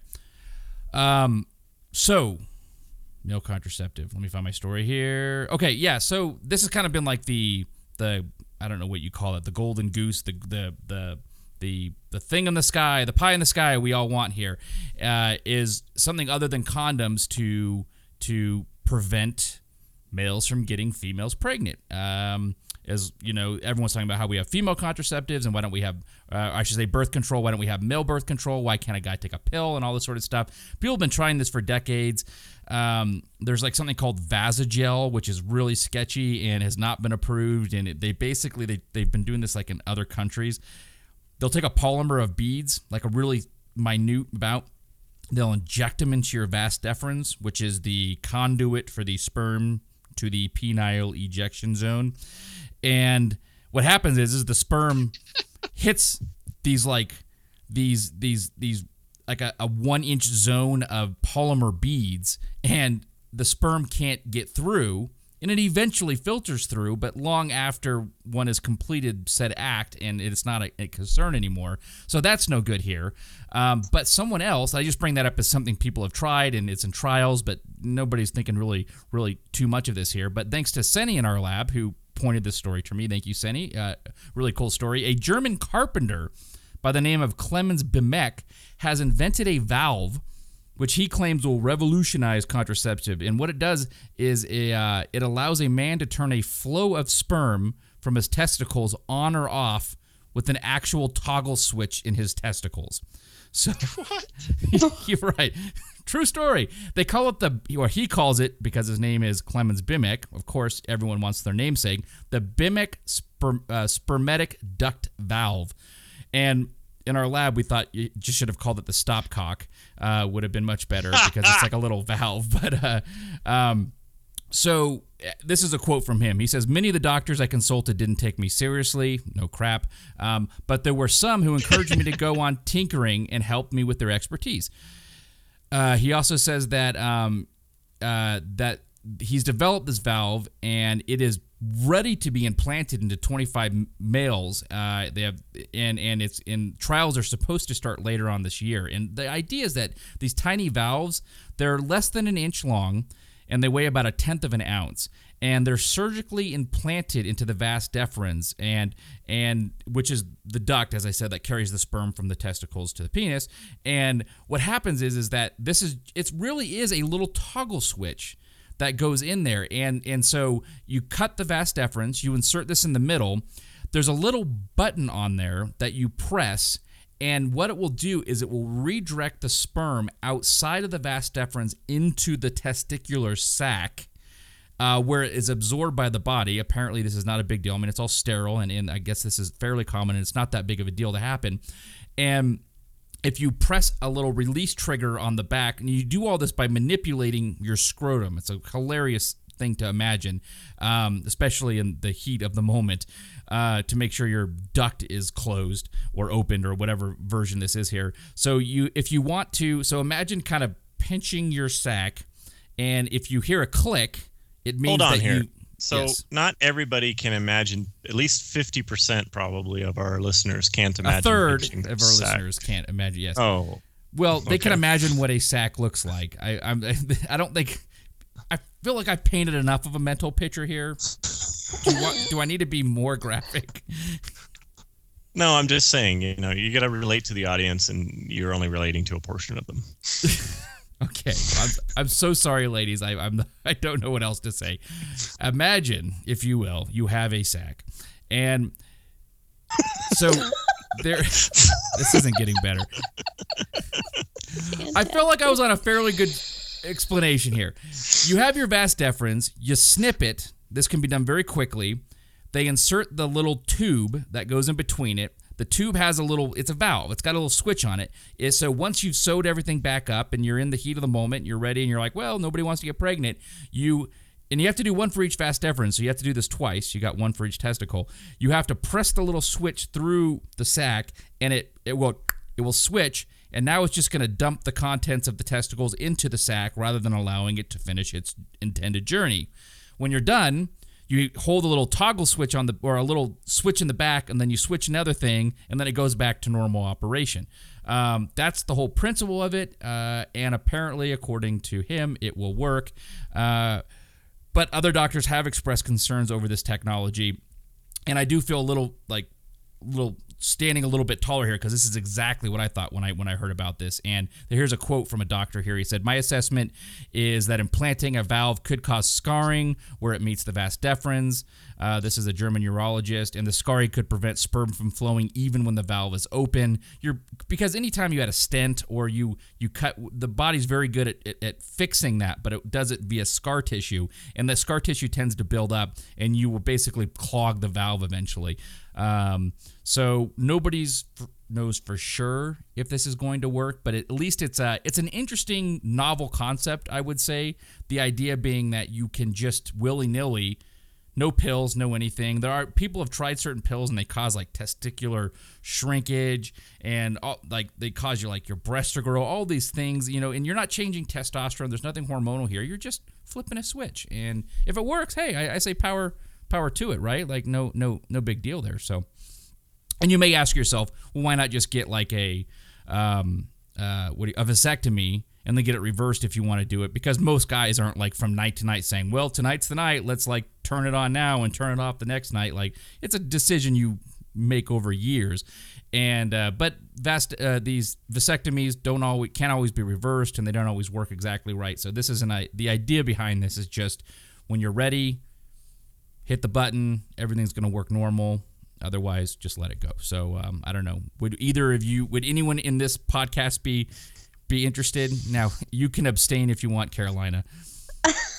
Um, so, male contraceptive. Let me find my story here. Okay, yeah, so this has kind of been like the. the I don't know what you call it, the golden goose, the the the the the thing in the sky, the pie in the sky we all want here, uh, is something other than condoms to to prevent males from getting females pregnant. Um, as you know, everyone's talking about how we have female contraceptives and why don't we have, uh, I should say, birth control? Why don't we have male birth control? Why can't a guy take a pill and all this sort of stuff? People have been trying this for decades. Um, there's like something called Vasalgel, which is really sketchy and has not been approved. And it, they basically they they've been doing this like in other countries. They'll take a polymer of beads, like a really minute amount. They'll inject them into your vas deferens, which is the conduit for the sperm to the penile ejection zone. And what happens is, is the sperm hits these like these these these like a, a one inch zone of polymer beads, and the sperm can't get through and it eventually filters through, but long after one has completed said act and it's not a, a concern anymore. So that's no good here. Um, but someone else, I just bring that up as something people have tried and it's in trials, but nobody's thinking really, really too much of this here. But thanks to Senny in our lab who pointed this story to me. Thank you, Senny. Uh, really cool story. A German carpenter by the name of Clemens Bimek has invented a valve which he claims will revolutionize contraceptive. And what it does is it, uh, it allows a man to turn a flow of sperm from his testicles on or off with an actual toggle switch in his testicles. So what? you're right. True story. They call it the, or he calls it because his name is Clemens Bimek. Of course, everyone wants their namesake. The Bimek sperm, uh, spermatic duct valve. And in our lab, we thought you just should have called it the stopcock. Uh, would have been much better because it's like a little valve. But uh, um, so uh, this is a quote from him. He says, "Many of the doctors I consulted didn't take me seriously. No crap. Um, but there were some who encouraged me to go on tinkering and helped me with their expertise." Uh, he also says that um, uh, that he's developed this valve and it is ready to be implanted into 25 males. Uh, they have and and it's in trials are supposed to start later on this year. And the idea is that these tiny valves they're less than an inch long and they weigh about a tenth of an ounce. And they're surgically implanted into the vas deferens, and and which is the duct, as I said, that carries the sperm from the testicles to the penis. And what happens is is that this is it really is a little toggle switch that goes in there. And and so you cut the vas deferens, you insert this in the middle. There's a little button on there that you press, and what it will do is it will redirect the sperm outside of the vas deferens into the testicular sac. Uh, where it is absorbed by the body. Apparently, this is not a big deal. I mean, it's all sterile, and, and I guess this is fairly common, and it's not that big of a deal to happen. And if you press a little release trigger on the back, and you do all this by manipulating your scrotum, it's a hilarious thing to imagine, um, especially in the heat of the moment, uh, to make sure your duct is closed or opened or whatever version this is here. So you, if you want to, so imagine kind of pinching your sack, and if you hear a click, it means Hold on that here. you. So Yes. not everybody can imagine. At least fifty percent probably of our listeners can't imagine. a third of our sack. listeners can't imagine. Yes. Oh, Well, they can imagine what a sack looks like. I, I'm, I don't think. I feel like I've painted enough of a mental picture here. Do, do I need to be more graphic? no, I'm just saying. You know, you got to relate to the audience, and you're only relating to a portion of them. Okay, I'm, I'm so sorry, ladies. I, I'm I don't know what else to say. Imagine, if you will, you have a sack, and so there. This isn't getting better. I feel like I was on a fairly good explanation here. You have your vas deferens, you snip it. This can be done very quickly. They insert the little tube that goes in between it. The tube has a little, it's a valve. It's got a little switch on it. So once you've sewed everything back up and you're in the heat of the moment, you're ready and you're like, well, nobody wants to get pregnant. You and you have to do one for each vas deferens, so you have to do this twice. You got one for each testicle. You have to press the little switch through the sac, and it it will it will switch, and now it's just going to dump the contents of the testicles into the sac rather than allowing it to finish its intended journey. When you're done, you hold a little toggle switch on the or a little switch in the back, and then you switch another thing, and then it goes back to normal operation. Um, that's the whole principle of it, uh, and apparently, according to him, it will work. Uh, but other doctors have expressed concerns over this technology, and I do feel a little like little standing a little bit taller here because this is exactly what I thought when I when I heard about this. And here's a quote from a doctor here. He said, "My assessment is that implanting a valve could cause scarring where it meets the vas deferens. Uh, this is a German urologist, and the scarring could prevent sperm from flowing even when the valve is open. You're because anytime you had a stent or you you cut, the body's very good at, at, at fixing that, but it does it via scar tissue, and the scar tissue tends to build up, and you will basically clog the valve eventually. Um, so nobody's f- knows for sure if this is going to work, but at least it's a it's an interesting novel concept. I would say the idea being that you can just willy nilly, no pills, no anything. There are people have tried certain pills and they cause like testicular shrinkage and all, like they cause you like your breasts to grow, all these things, you know. And you're not changing testosterone. There's nothing hormonal here. You're just flipping a switch, and if it works, hey, I, I say power power to it, right? Like no no no big deal there. So. And you may ask yourself, well, why not just get like a um, uh, what you, a vasectomy and then get it reversed if you want to do it? Because most guys aren't like from night to night saying, well, tonight's the night, let's like turn it on now and turn it off the next night. Like it's a decision you make over years. And uh, but vast uh, these vasectomies don't always can't always be reversed and they don't always work exactly right. So this isn't the idea behind this is just when you're ready, hit the button, everything's going to work normal. Otherwise, just let it go. So um, I don't know. Would either of you, would anyone in this podcast be be interested? Now you can abstain if you want, Carolina,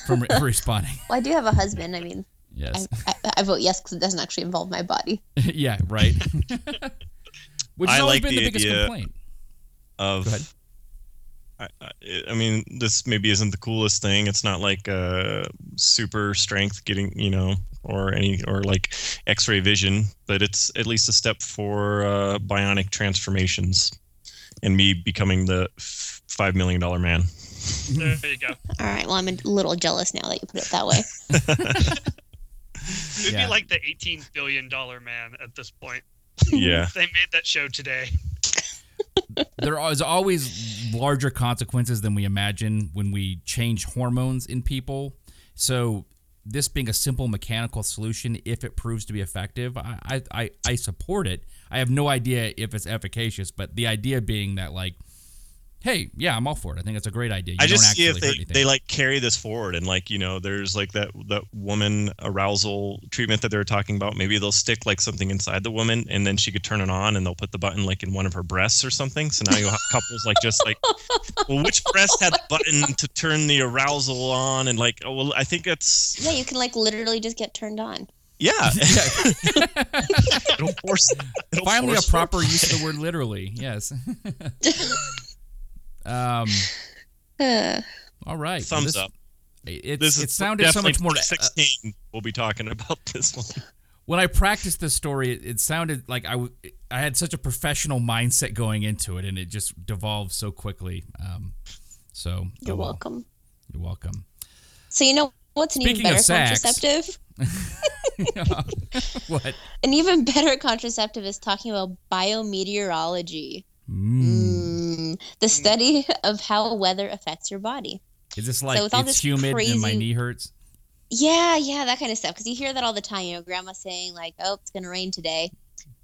from re- responding. Well, I do have a husband. I mean, Yes. I, I, I vote yes because it doesn't actually involve my body. yeah. Right. Which has I always like been the, the biggest idea- complaint. Of Go ahead. I, I, I mean, this maybe isn't the coolest thing. It's not like uh, super strength getting, you know, or any or like X-ray vision, but it's at least a step for uh, bionic transformations and me becoming the f- five million dollar man. There you go. All right. Well, I'm a little jealous now that you put it that way. It'd Yeah. be like the 18 billion dollar man at this point. yeah, They made that show today. There is always larger consequences than we imagine when we change hormones in people. So this being a simple mechanical solution, if it proves to be effective, I I, I, support it. I have no idea if it's efficacious, but the idea being that like, hey, yeah, I'm all for it. I think it's a great idea. You I just don't see if they, they like carry this forward and like you know there's like that that woman arousal treatment that they were talking about. Maybe they'll stick like something inside the woman and then she could turn it on and they'll put the button like in one of her breasts or something. So now you'll have couples like just like, well, which breast had the button to turn the arousal on and like, oh well, I think it's Yeah, you can like literally just get turned on. yeah. it'll force. It'll Finally, a force proper use of the word literally. Yes. um. Uh, All right. Thumbs This- up. It's, This it is sounded so much definitely more. uh, 16. we'll be talking about this one. when I practiced this story, it, it sounded like I, w- I had such a professional mindset going into it, and it just devolved so quickly. Um, so you're oh well. welcome. You're welcome. So you know what's an Speaking even of better sex- contraceptive? what? An even better contraceptive is talking about biometeorology. Mm. Mm, the study of how weather affects your body. Is this like with all it's this humid and my knee hurts? Yeah, yeah, that kind of stuff. Because you hear that all the time. You know, grandma saying like, "Oh, it's gonna rain today."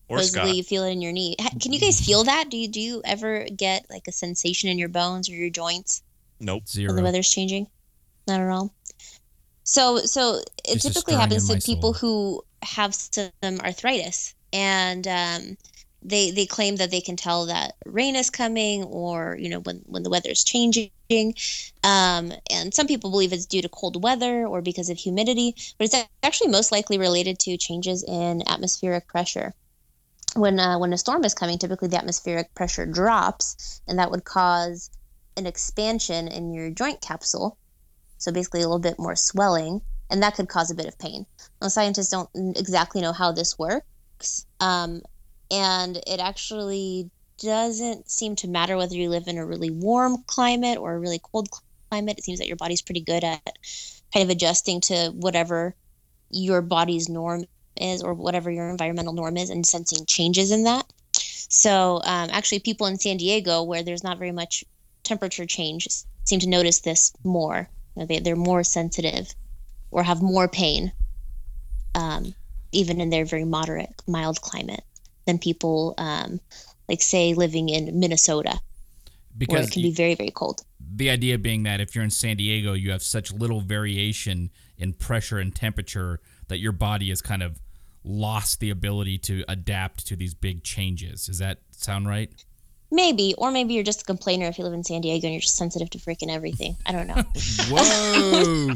Or Supposedly, Scott. you feel it in your knee. Can you guys feel that? Do you do you ever get like a sensation in your bones or your joints Nope. when the weather's changing? Not at all. So, so it typically happens to people soul. who have some arthritis, and um, they they claim that they can tell that rain is coming, or you know when when the weather is changing. Um, and some people believe it's due to cold weather or because of humidity, but it's actually most likely related to changes in atmospheric pressure. When uh, when a storm is coming, typically the atmospheric pressure drops, and that would cause an expansion in your joint capsule. So basically, a little bit more swelling, and that could cause a bit of pain. Now, scientists don't exactly know how this works, um, and it actually doesn't seem to matter whether you live in a really warm climate or a really cold climate. It seems that your body's pretty good at kind of adjusting to whatever your body's norm is or whatever your environmental norm is and sensing changes in that. So, um, actually, people in San Diego, where there's not very much temperature change, seem to notice this more. You know, they, they're more sensitive or have more pain, um, even in their very moderate, mild climate, than people, um, like, say, living in Minnesota, where Because it can be very, very cold. the idea being that if you're in San Diego, you have such little variation in pressure and temperature that your body has kind of lost the ability to adapt to these big changes. Does that sound right? Maybe, or maybe you're just a complainer if you live in San Diego and you're just sensitive to freaking everything. I don't know. Whoa!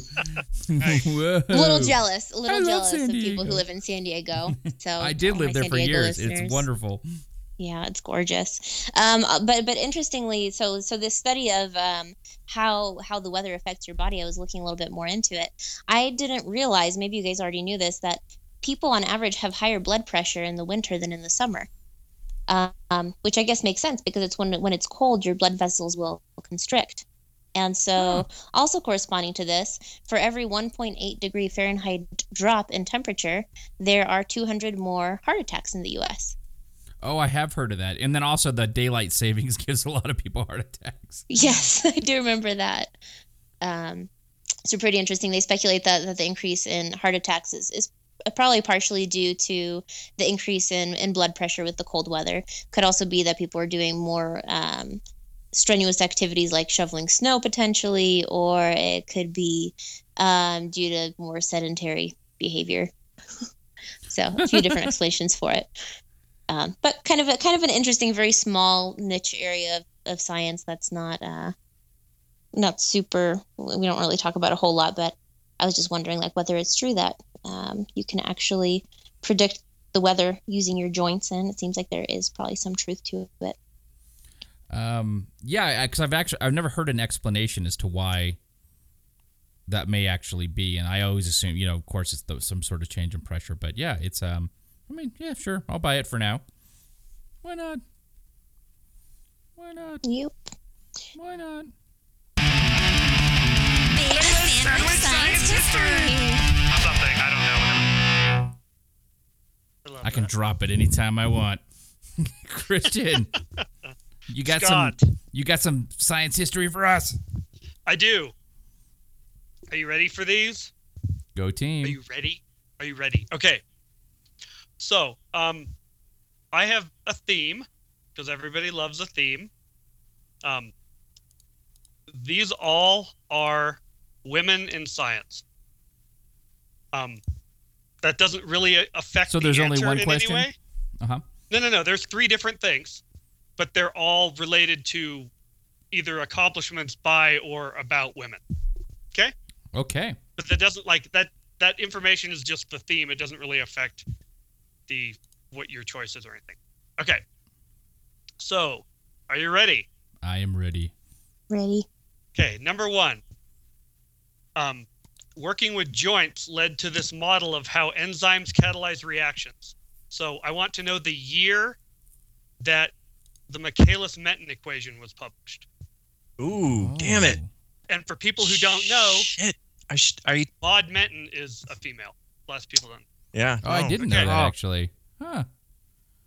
Whoa! a little jealous, a little jealous of people who live in San Diego. So I did live my there San for Diego years. listeners. It's wonderful. Yeah, it's gorgeous. Um, uh, but but interestingly, so so this study of um, how how the weather affects your body, I was looking a little bit more into it. I didn't realize, maybe you guys already knew this, that people on average have higher blood pressure in the winter than in the summer. Um, which I guess makes sense because it's when when it's cold, your blood vessels will constrict. And so, also corresponding to this, for every 1.8 degree Fahrenheit drop in temperature, there are 200 more heart attacks in the U.S. Oh, I have heard of that. And then also the daylight savings gives a lot of people heart attacks. Yes, I do remember that. Um, so pretty interesting. They speculate that, that the increase in heart attacks is, is probably partially due to the increase in, in blood pressure with the cold weather. Could also be that people are doing more um, strenuous activities like shoveling snow potentially, or it could be um, due to more sedentary behavior. so a few different explanations for it. Um, but kind of a kind of an interesting, very small niche area of, of science that's not uh, not super. We don't really talk about a whole lot, but I was just wondering, like, whether it's true that um, you can actually predict the weather using your joints, and it seems like there is probably some truth to it. Um, yeah, because I've actually I've never heard an explanation as to why that may actually be, and I always assume, you know, of course, it's the, some sort of change in pressure. But yeah, it's um, I mean, yeah, sure, I'll buy it for now. Why not? Why not? Yep. Why not? Science history. Something, I I, love I can that. drop it anytime I want. Christian, you got Scott. some. You got some science history for us. I do. Are you ready for these? Go team. Are you ready? Are you ready? Okay. So, um, I have a theme because everybody loves a theme. Um, these all are women in science. Um, that doesn't really affect. So the there's only one question? Uh huh. No, no, no. There's three different things, but they're all related to either accomplishments by or about women. Okay Okay. but that doesn't like that that information is just the theme it doesn't really affect the what your choice is or anything okay so are you ready I am ready. Ready? okay number one um working with joints led to this model of how enzymes catalyze reactions so i want to know the year that the michaelis-menten equation was published Ooh, damn it. Oh. and for people who don't know Shit. I, sh- I maud menten is a female last people don't yeah. Oh, I didn't okay. know that Oh. actually. Huh.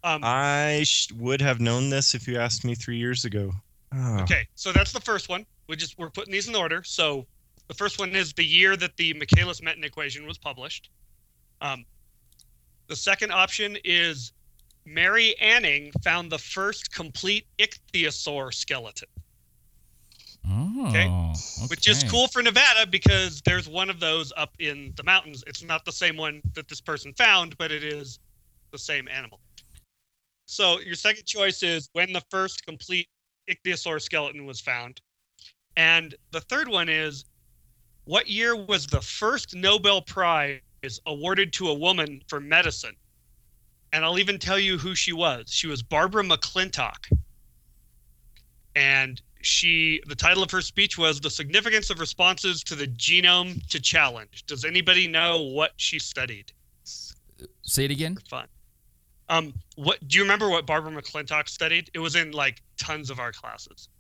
um I sh- would have known this if you asked me three years ago. Oh. Okay, so that's the first one. We just we're putting these in order. So the first one is the year that the Michaelis-Menten equation was published. Um, the second option is Mary Anning found the first complete ichthyosaur skeleton, Oh. Okay. which is cool for Nevada because there's one of those up in the mountains. It's not the same one that this person found, but it is the same animal. So your second choice is when the first complete ichthyosaur skeleton was found. And the third one is what year was the first Nobel Prize awarded to a woman for medicine? And I'll even tell you who she was. She was Barbara McClintock. And she the title of her speech was The Significance of Responses to the Genome to Challenge. Does anybody know what she studied Say it again. for fun? Um, what do you remember? What Barbara McClintock studied? It was in like tons of our classes.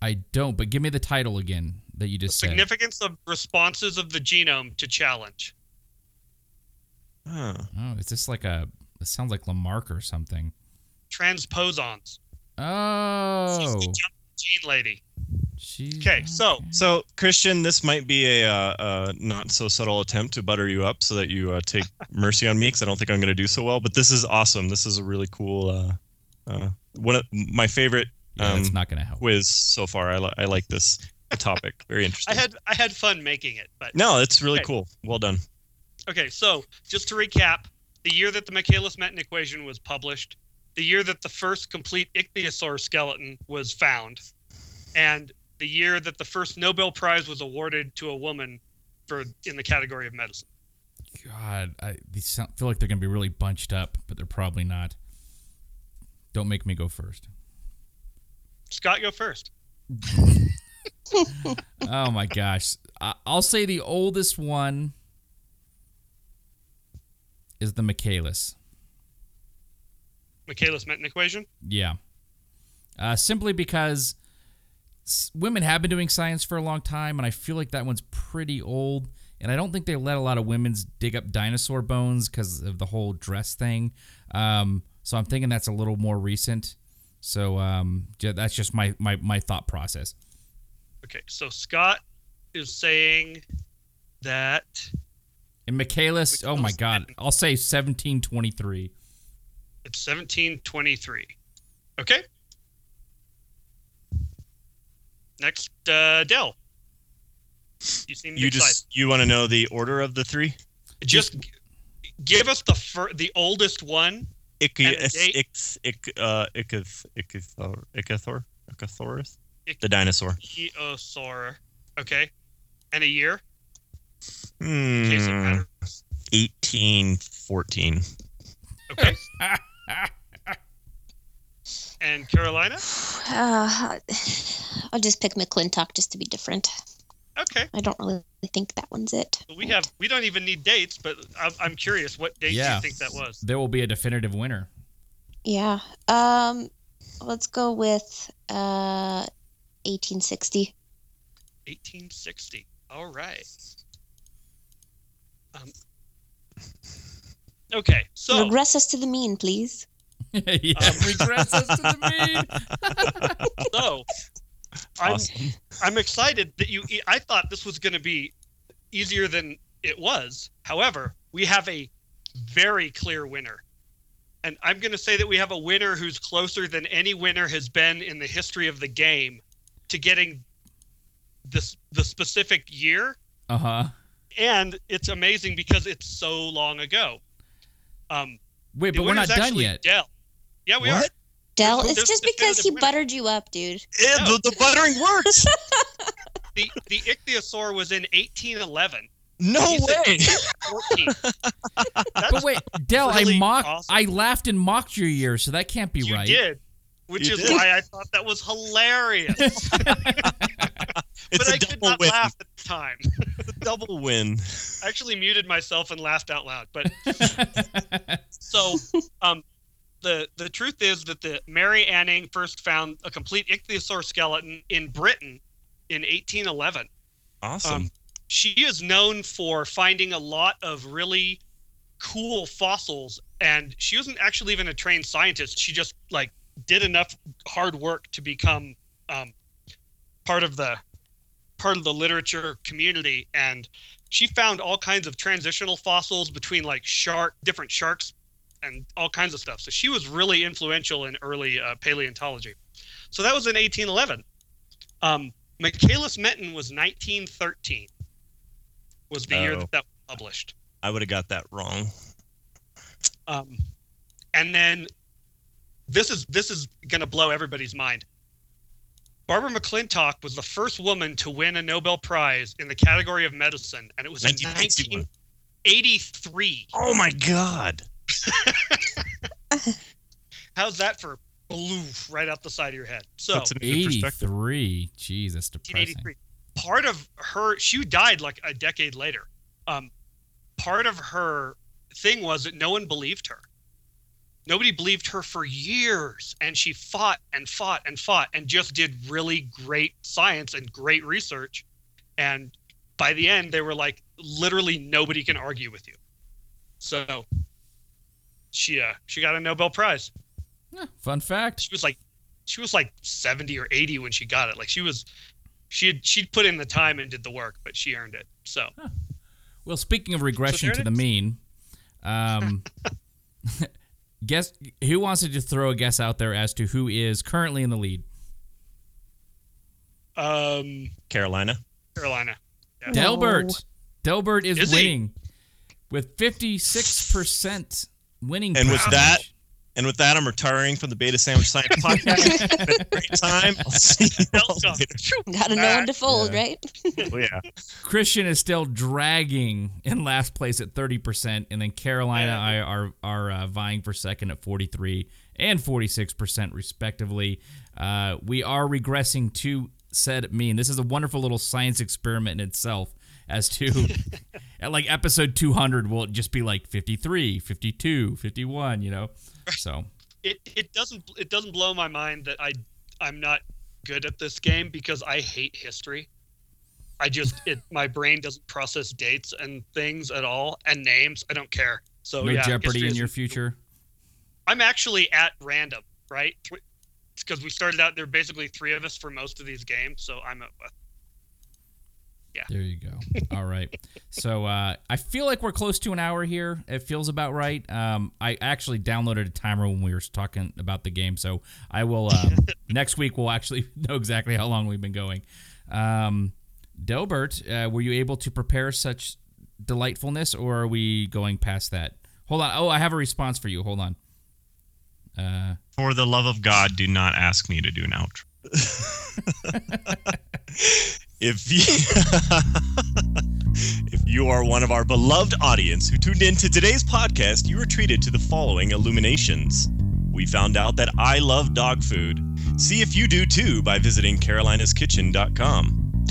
I don't, but give me the title again that you The just said. significance of responses of the genome to challenge. Huh. Oh, is this like a? It sounds like Lamarck or something. Transposons. She's Oh, the gene lady. she. Okay, so So, Christian, this might be a, uh, uh, not so subtle attempt to butter you up so that you uh, take mercy on me because I don't think I'm going to do so well. But this is awesome. This is a really cool, uh, uh, one of my favorite Yeah, um, it's not gonna help. quiz so far. I, li- I like this topic. Very interesting. I interesting. had I had fun making it, but no, it's really Okay. cool. Well done. Okay, so just to recap, the year that the Michaelis-Menten equation was published, the year that the first complete ichthyosaur skeleton was found, and the year that the first Nobel Prize was awarded to a woman for in the category of medicine. God, I these sound, feel like they're gonna be really bunched up, but they're probably not. Don't make me go first. Scott, go first. oh my gosh, I'll say the oldest one is the Michaelis. Michaelis-Menten equation. Yeah. Uh, simply because women have been doing science for a long time, and I feel like that one's pretty old. And I don't think they let a lot of women dig up dinosaur bones because of the whole dress thing. Um, so I'm thinking that's a little more recent. So um, that's just my, my, my thought process. Okay, so Scott is saying that And Michaelis, oh my God, I'll say 1723. it's 1723. Okay. Next, uh, Dell. You seem You excited. just you want to know the order of the three? just g- give us the fir- the oldest one. And the date? uh, Ik- the dinosaur. Eosaur. Okay. And a year. In case it Hmm, matters. 1814. Okay. and Carolina. Uh, I'll just pick McClintock just to be different. Okay. I don't really think that one's it. We have. We don't even need dates, but I'm, I'm curious. What date do Yeah. you think that was? There will be a definitive winner. Yeah. Um, let's go with uh, 1860. 1860. All right. Um. Okay. So. Regress us to the mean, please. yeah, Um, regress us to the mean. so I'm Awesome. I'm excited that you. I thought this was going to be easier than it was. However, we have a very clear winner, and I'm going to say that we have a winner who's closer than any winner has been in the history of the game to getting this the specific year. Uh huh. And it's amazing because it's so long ago. Um, Wait, but we're not done yet. Dell. Yeah, we are. Dell, it's there's just because he winner. buttered you up, dude. Yeah, No. the, the buttering works. The the ichthyosaur was in 1811. no way. But wait, Dell, really I mocked, awesome. I laughed and mocked your year, so that can't be you right. did, which You is did. why I thought that was hilarious. But I could not win. laugh at the time. It's a double win. I actually muted myself and laughed out loud. But so, um, the the truth is that the Mary Anning first found a complete ichthyosaur skeleton in Britain in 1811. Awesome. Um, she is known for finding a lot of really cool fossils and she wasn't actually even a trained scientist she just like did enough hard work to become um, part of the part of the literature community. And she found all kinds of transitional fossils between like shark different sharks and all kinds of stuff. So she was really influential in early uh, paleontology. So that was in 1811 um, michaelis menten was 1913 was the year Oh. that that was published. I would have got that wrong. um, and then this is this is gonna blow everybody's mind. Barbara McClintock was the first woman to win a Nobel Prize in the category of medicine, and it was in 1983. Oh my god. How's that for bloof right out the side of your head? So Puts it into 83. Jeez, that's depressing. Part of her, she died like a decade later. Um, part of her thing was that no one believed her. Nobody believed her for years and she fought and fought and fought and just did really great science and great research. And by the end they were like literally nobody can argue with you. So she uh she got a nobel prize. Fun fact. she was like she was like 70 or 80 when she got it. Like she was she had she'd put in the time and did the work but she earned it. So. Well, speaking of regression there to the mean, um, guess who wants to just throw a guess out there as to who is currently in the lead? um Carolina. carolina yeah. Delbert. Delbert is, Is he? winning with 56% winning And with that- percentage. And with that, I'm retiring from the Beta Sandwich Science Podcast. It's been a great time. I'll see you later. Gotta know when to fold, Yeah. right? Oh, yeah. Christian is still dragging in last place at 30%, and then Carolina Yeah. I are are uh, vying for second at 43 and 46% respectively. Uh, we are regressing to said mean. This is a wonderful little science experiment in itself as to at like episode 200 will it just be like 53, 52, 51, you know. So, it it doesn't it doesn't blow my mind that I I'm not good at this game because I hate history. I just it my brain doesn't process dates and things at all and names. I don't care. So no yeah, jeopardy in your future. I'm actually at random, right? Because we started out there are basically three of us for most of these games, so I'm at There you go. All right. So uh, I feel like we're close to an hour here. It feels about right. Um, I actually downloaded a timer when we were talking about the game, so I will. Um, next week we'll actually know exactly how long we've been going. Um, Delbert, uh, were you able to prepare such delightfulness, or are we going past that? Hold on. Oh, I have a response for you. Hold on. Uh, For the love of God, do not ask me to do an outro. if you if you are one of our beloved audience who tuned in to today's podcast, you were treated to the following illuminations. We found out that I love dog food. See if you do too by visiting carolinaskitchen.com.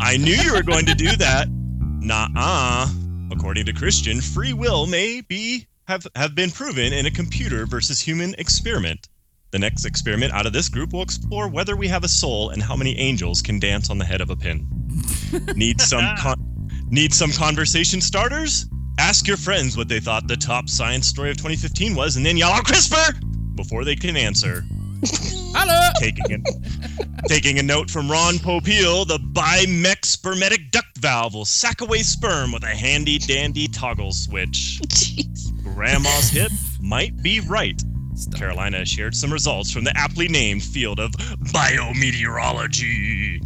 I knew you were going to do that. Nah-uh. According to Christian, free will may be have, have been proven in a computer versus human experiment. The next experiment out of this group will explore whether we have a soul and how many angels can dance on the head of a pin. need some con- need some conversation starters? Ask your friends what they thought the top science story of 2015 was, and then yell out CRISPR before they can answer. hello. Taking a, taking a note from Ron Popeil, the Bimek spermatic duct valve will sack away sperm with a handy dandy toggle switch. Jeez. Grandma's hip might be right. Stop. Carolina shared some results from the aptly named field of biometeorology.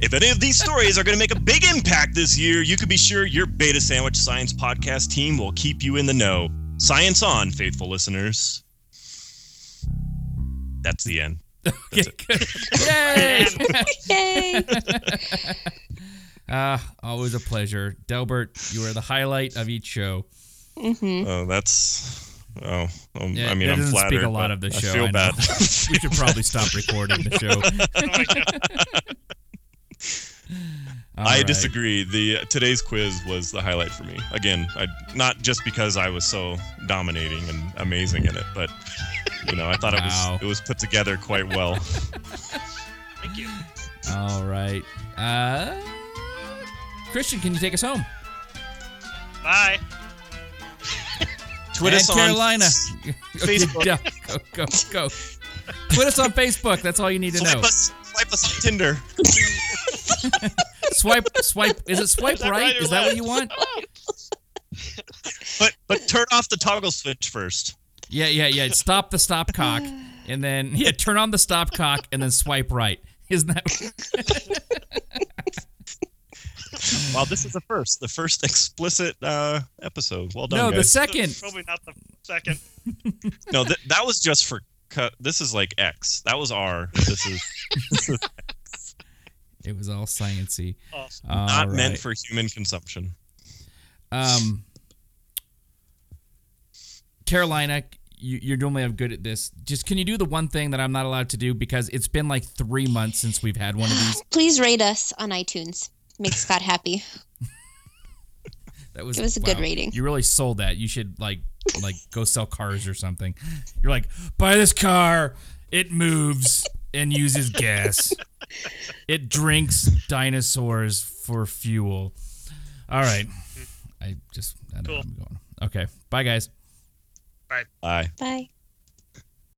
If any of these stories are going to make a big impact this year, you can be sure your Beta Sandwich Science Podcast team will keep you in the know. Science on, faithful listeners. That's the end. Okay, good. Yay! Yay! Ah, always a pleasure. Delbert, you are the highlight of each show. hmm Oh, that's. Oh, um, Yeah, I mean, I'm doesn't flattered. speak a lot of the I show, feel I bad. We should probably stop recording the show. All I right. disagree. The today's quiz was the highlight for me. Again, I, not just because I was so dominating and amazing in it, but you know, I thought it was it was put together quite well. Thank you. All right. Uh, Christian, can you take us home? Bye. Tweet and us on Carolina. Facebook. Yeah, go, go, go. Put us on Facebook. That's all you need to Swipe know. us, swipe us on Tinder. Swipe, swipe. Is it swipe Is right? right Is that what you want? But but turn off the toggle switch first. Yeah, yeah, yeah. Stop the stop cock, and then yeah, turn on the stop cock, and then swipe right. Isn't that? Wow, this is the first, the first explicit uh, episode. Well done, no, the guys. second. Probably not the second. no, th- that was just for cut. This is like X. That was R. This is X. It was all sciency. Awesome. All not meant for human consumption. Um, Carolina, you, you're normally have good at this. Just can you do the one thing that I'm not allowed to do because it's been like three months since we've had one of these. Please rate us on iTunes. Makes Scott happy. That was It was a good rating. You really sold that. You should like like go sell cars or something. You're like, buy this car. It moves and uses gas. It drinks dinosaurs for fuel. All right. I just I don't know where I'm going. Okay. Bye guys. Bye. Bye. Bye.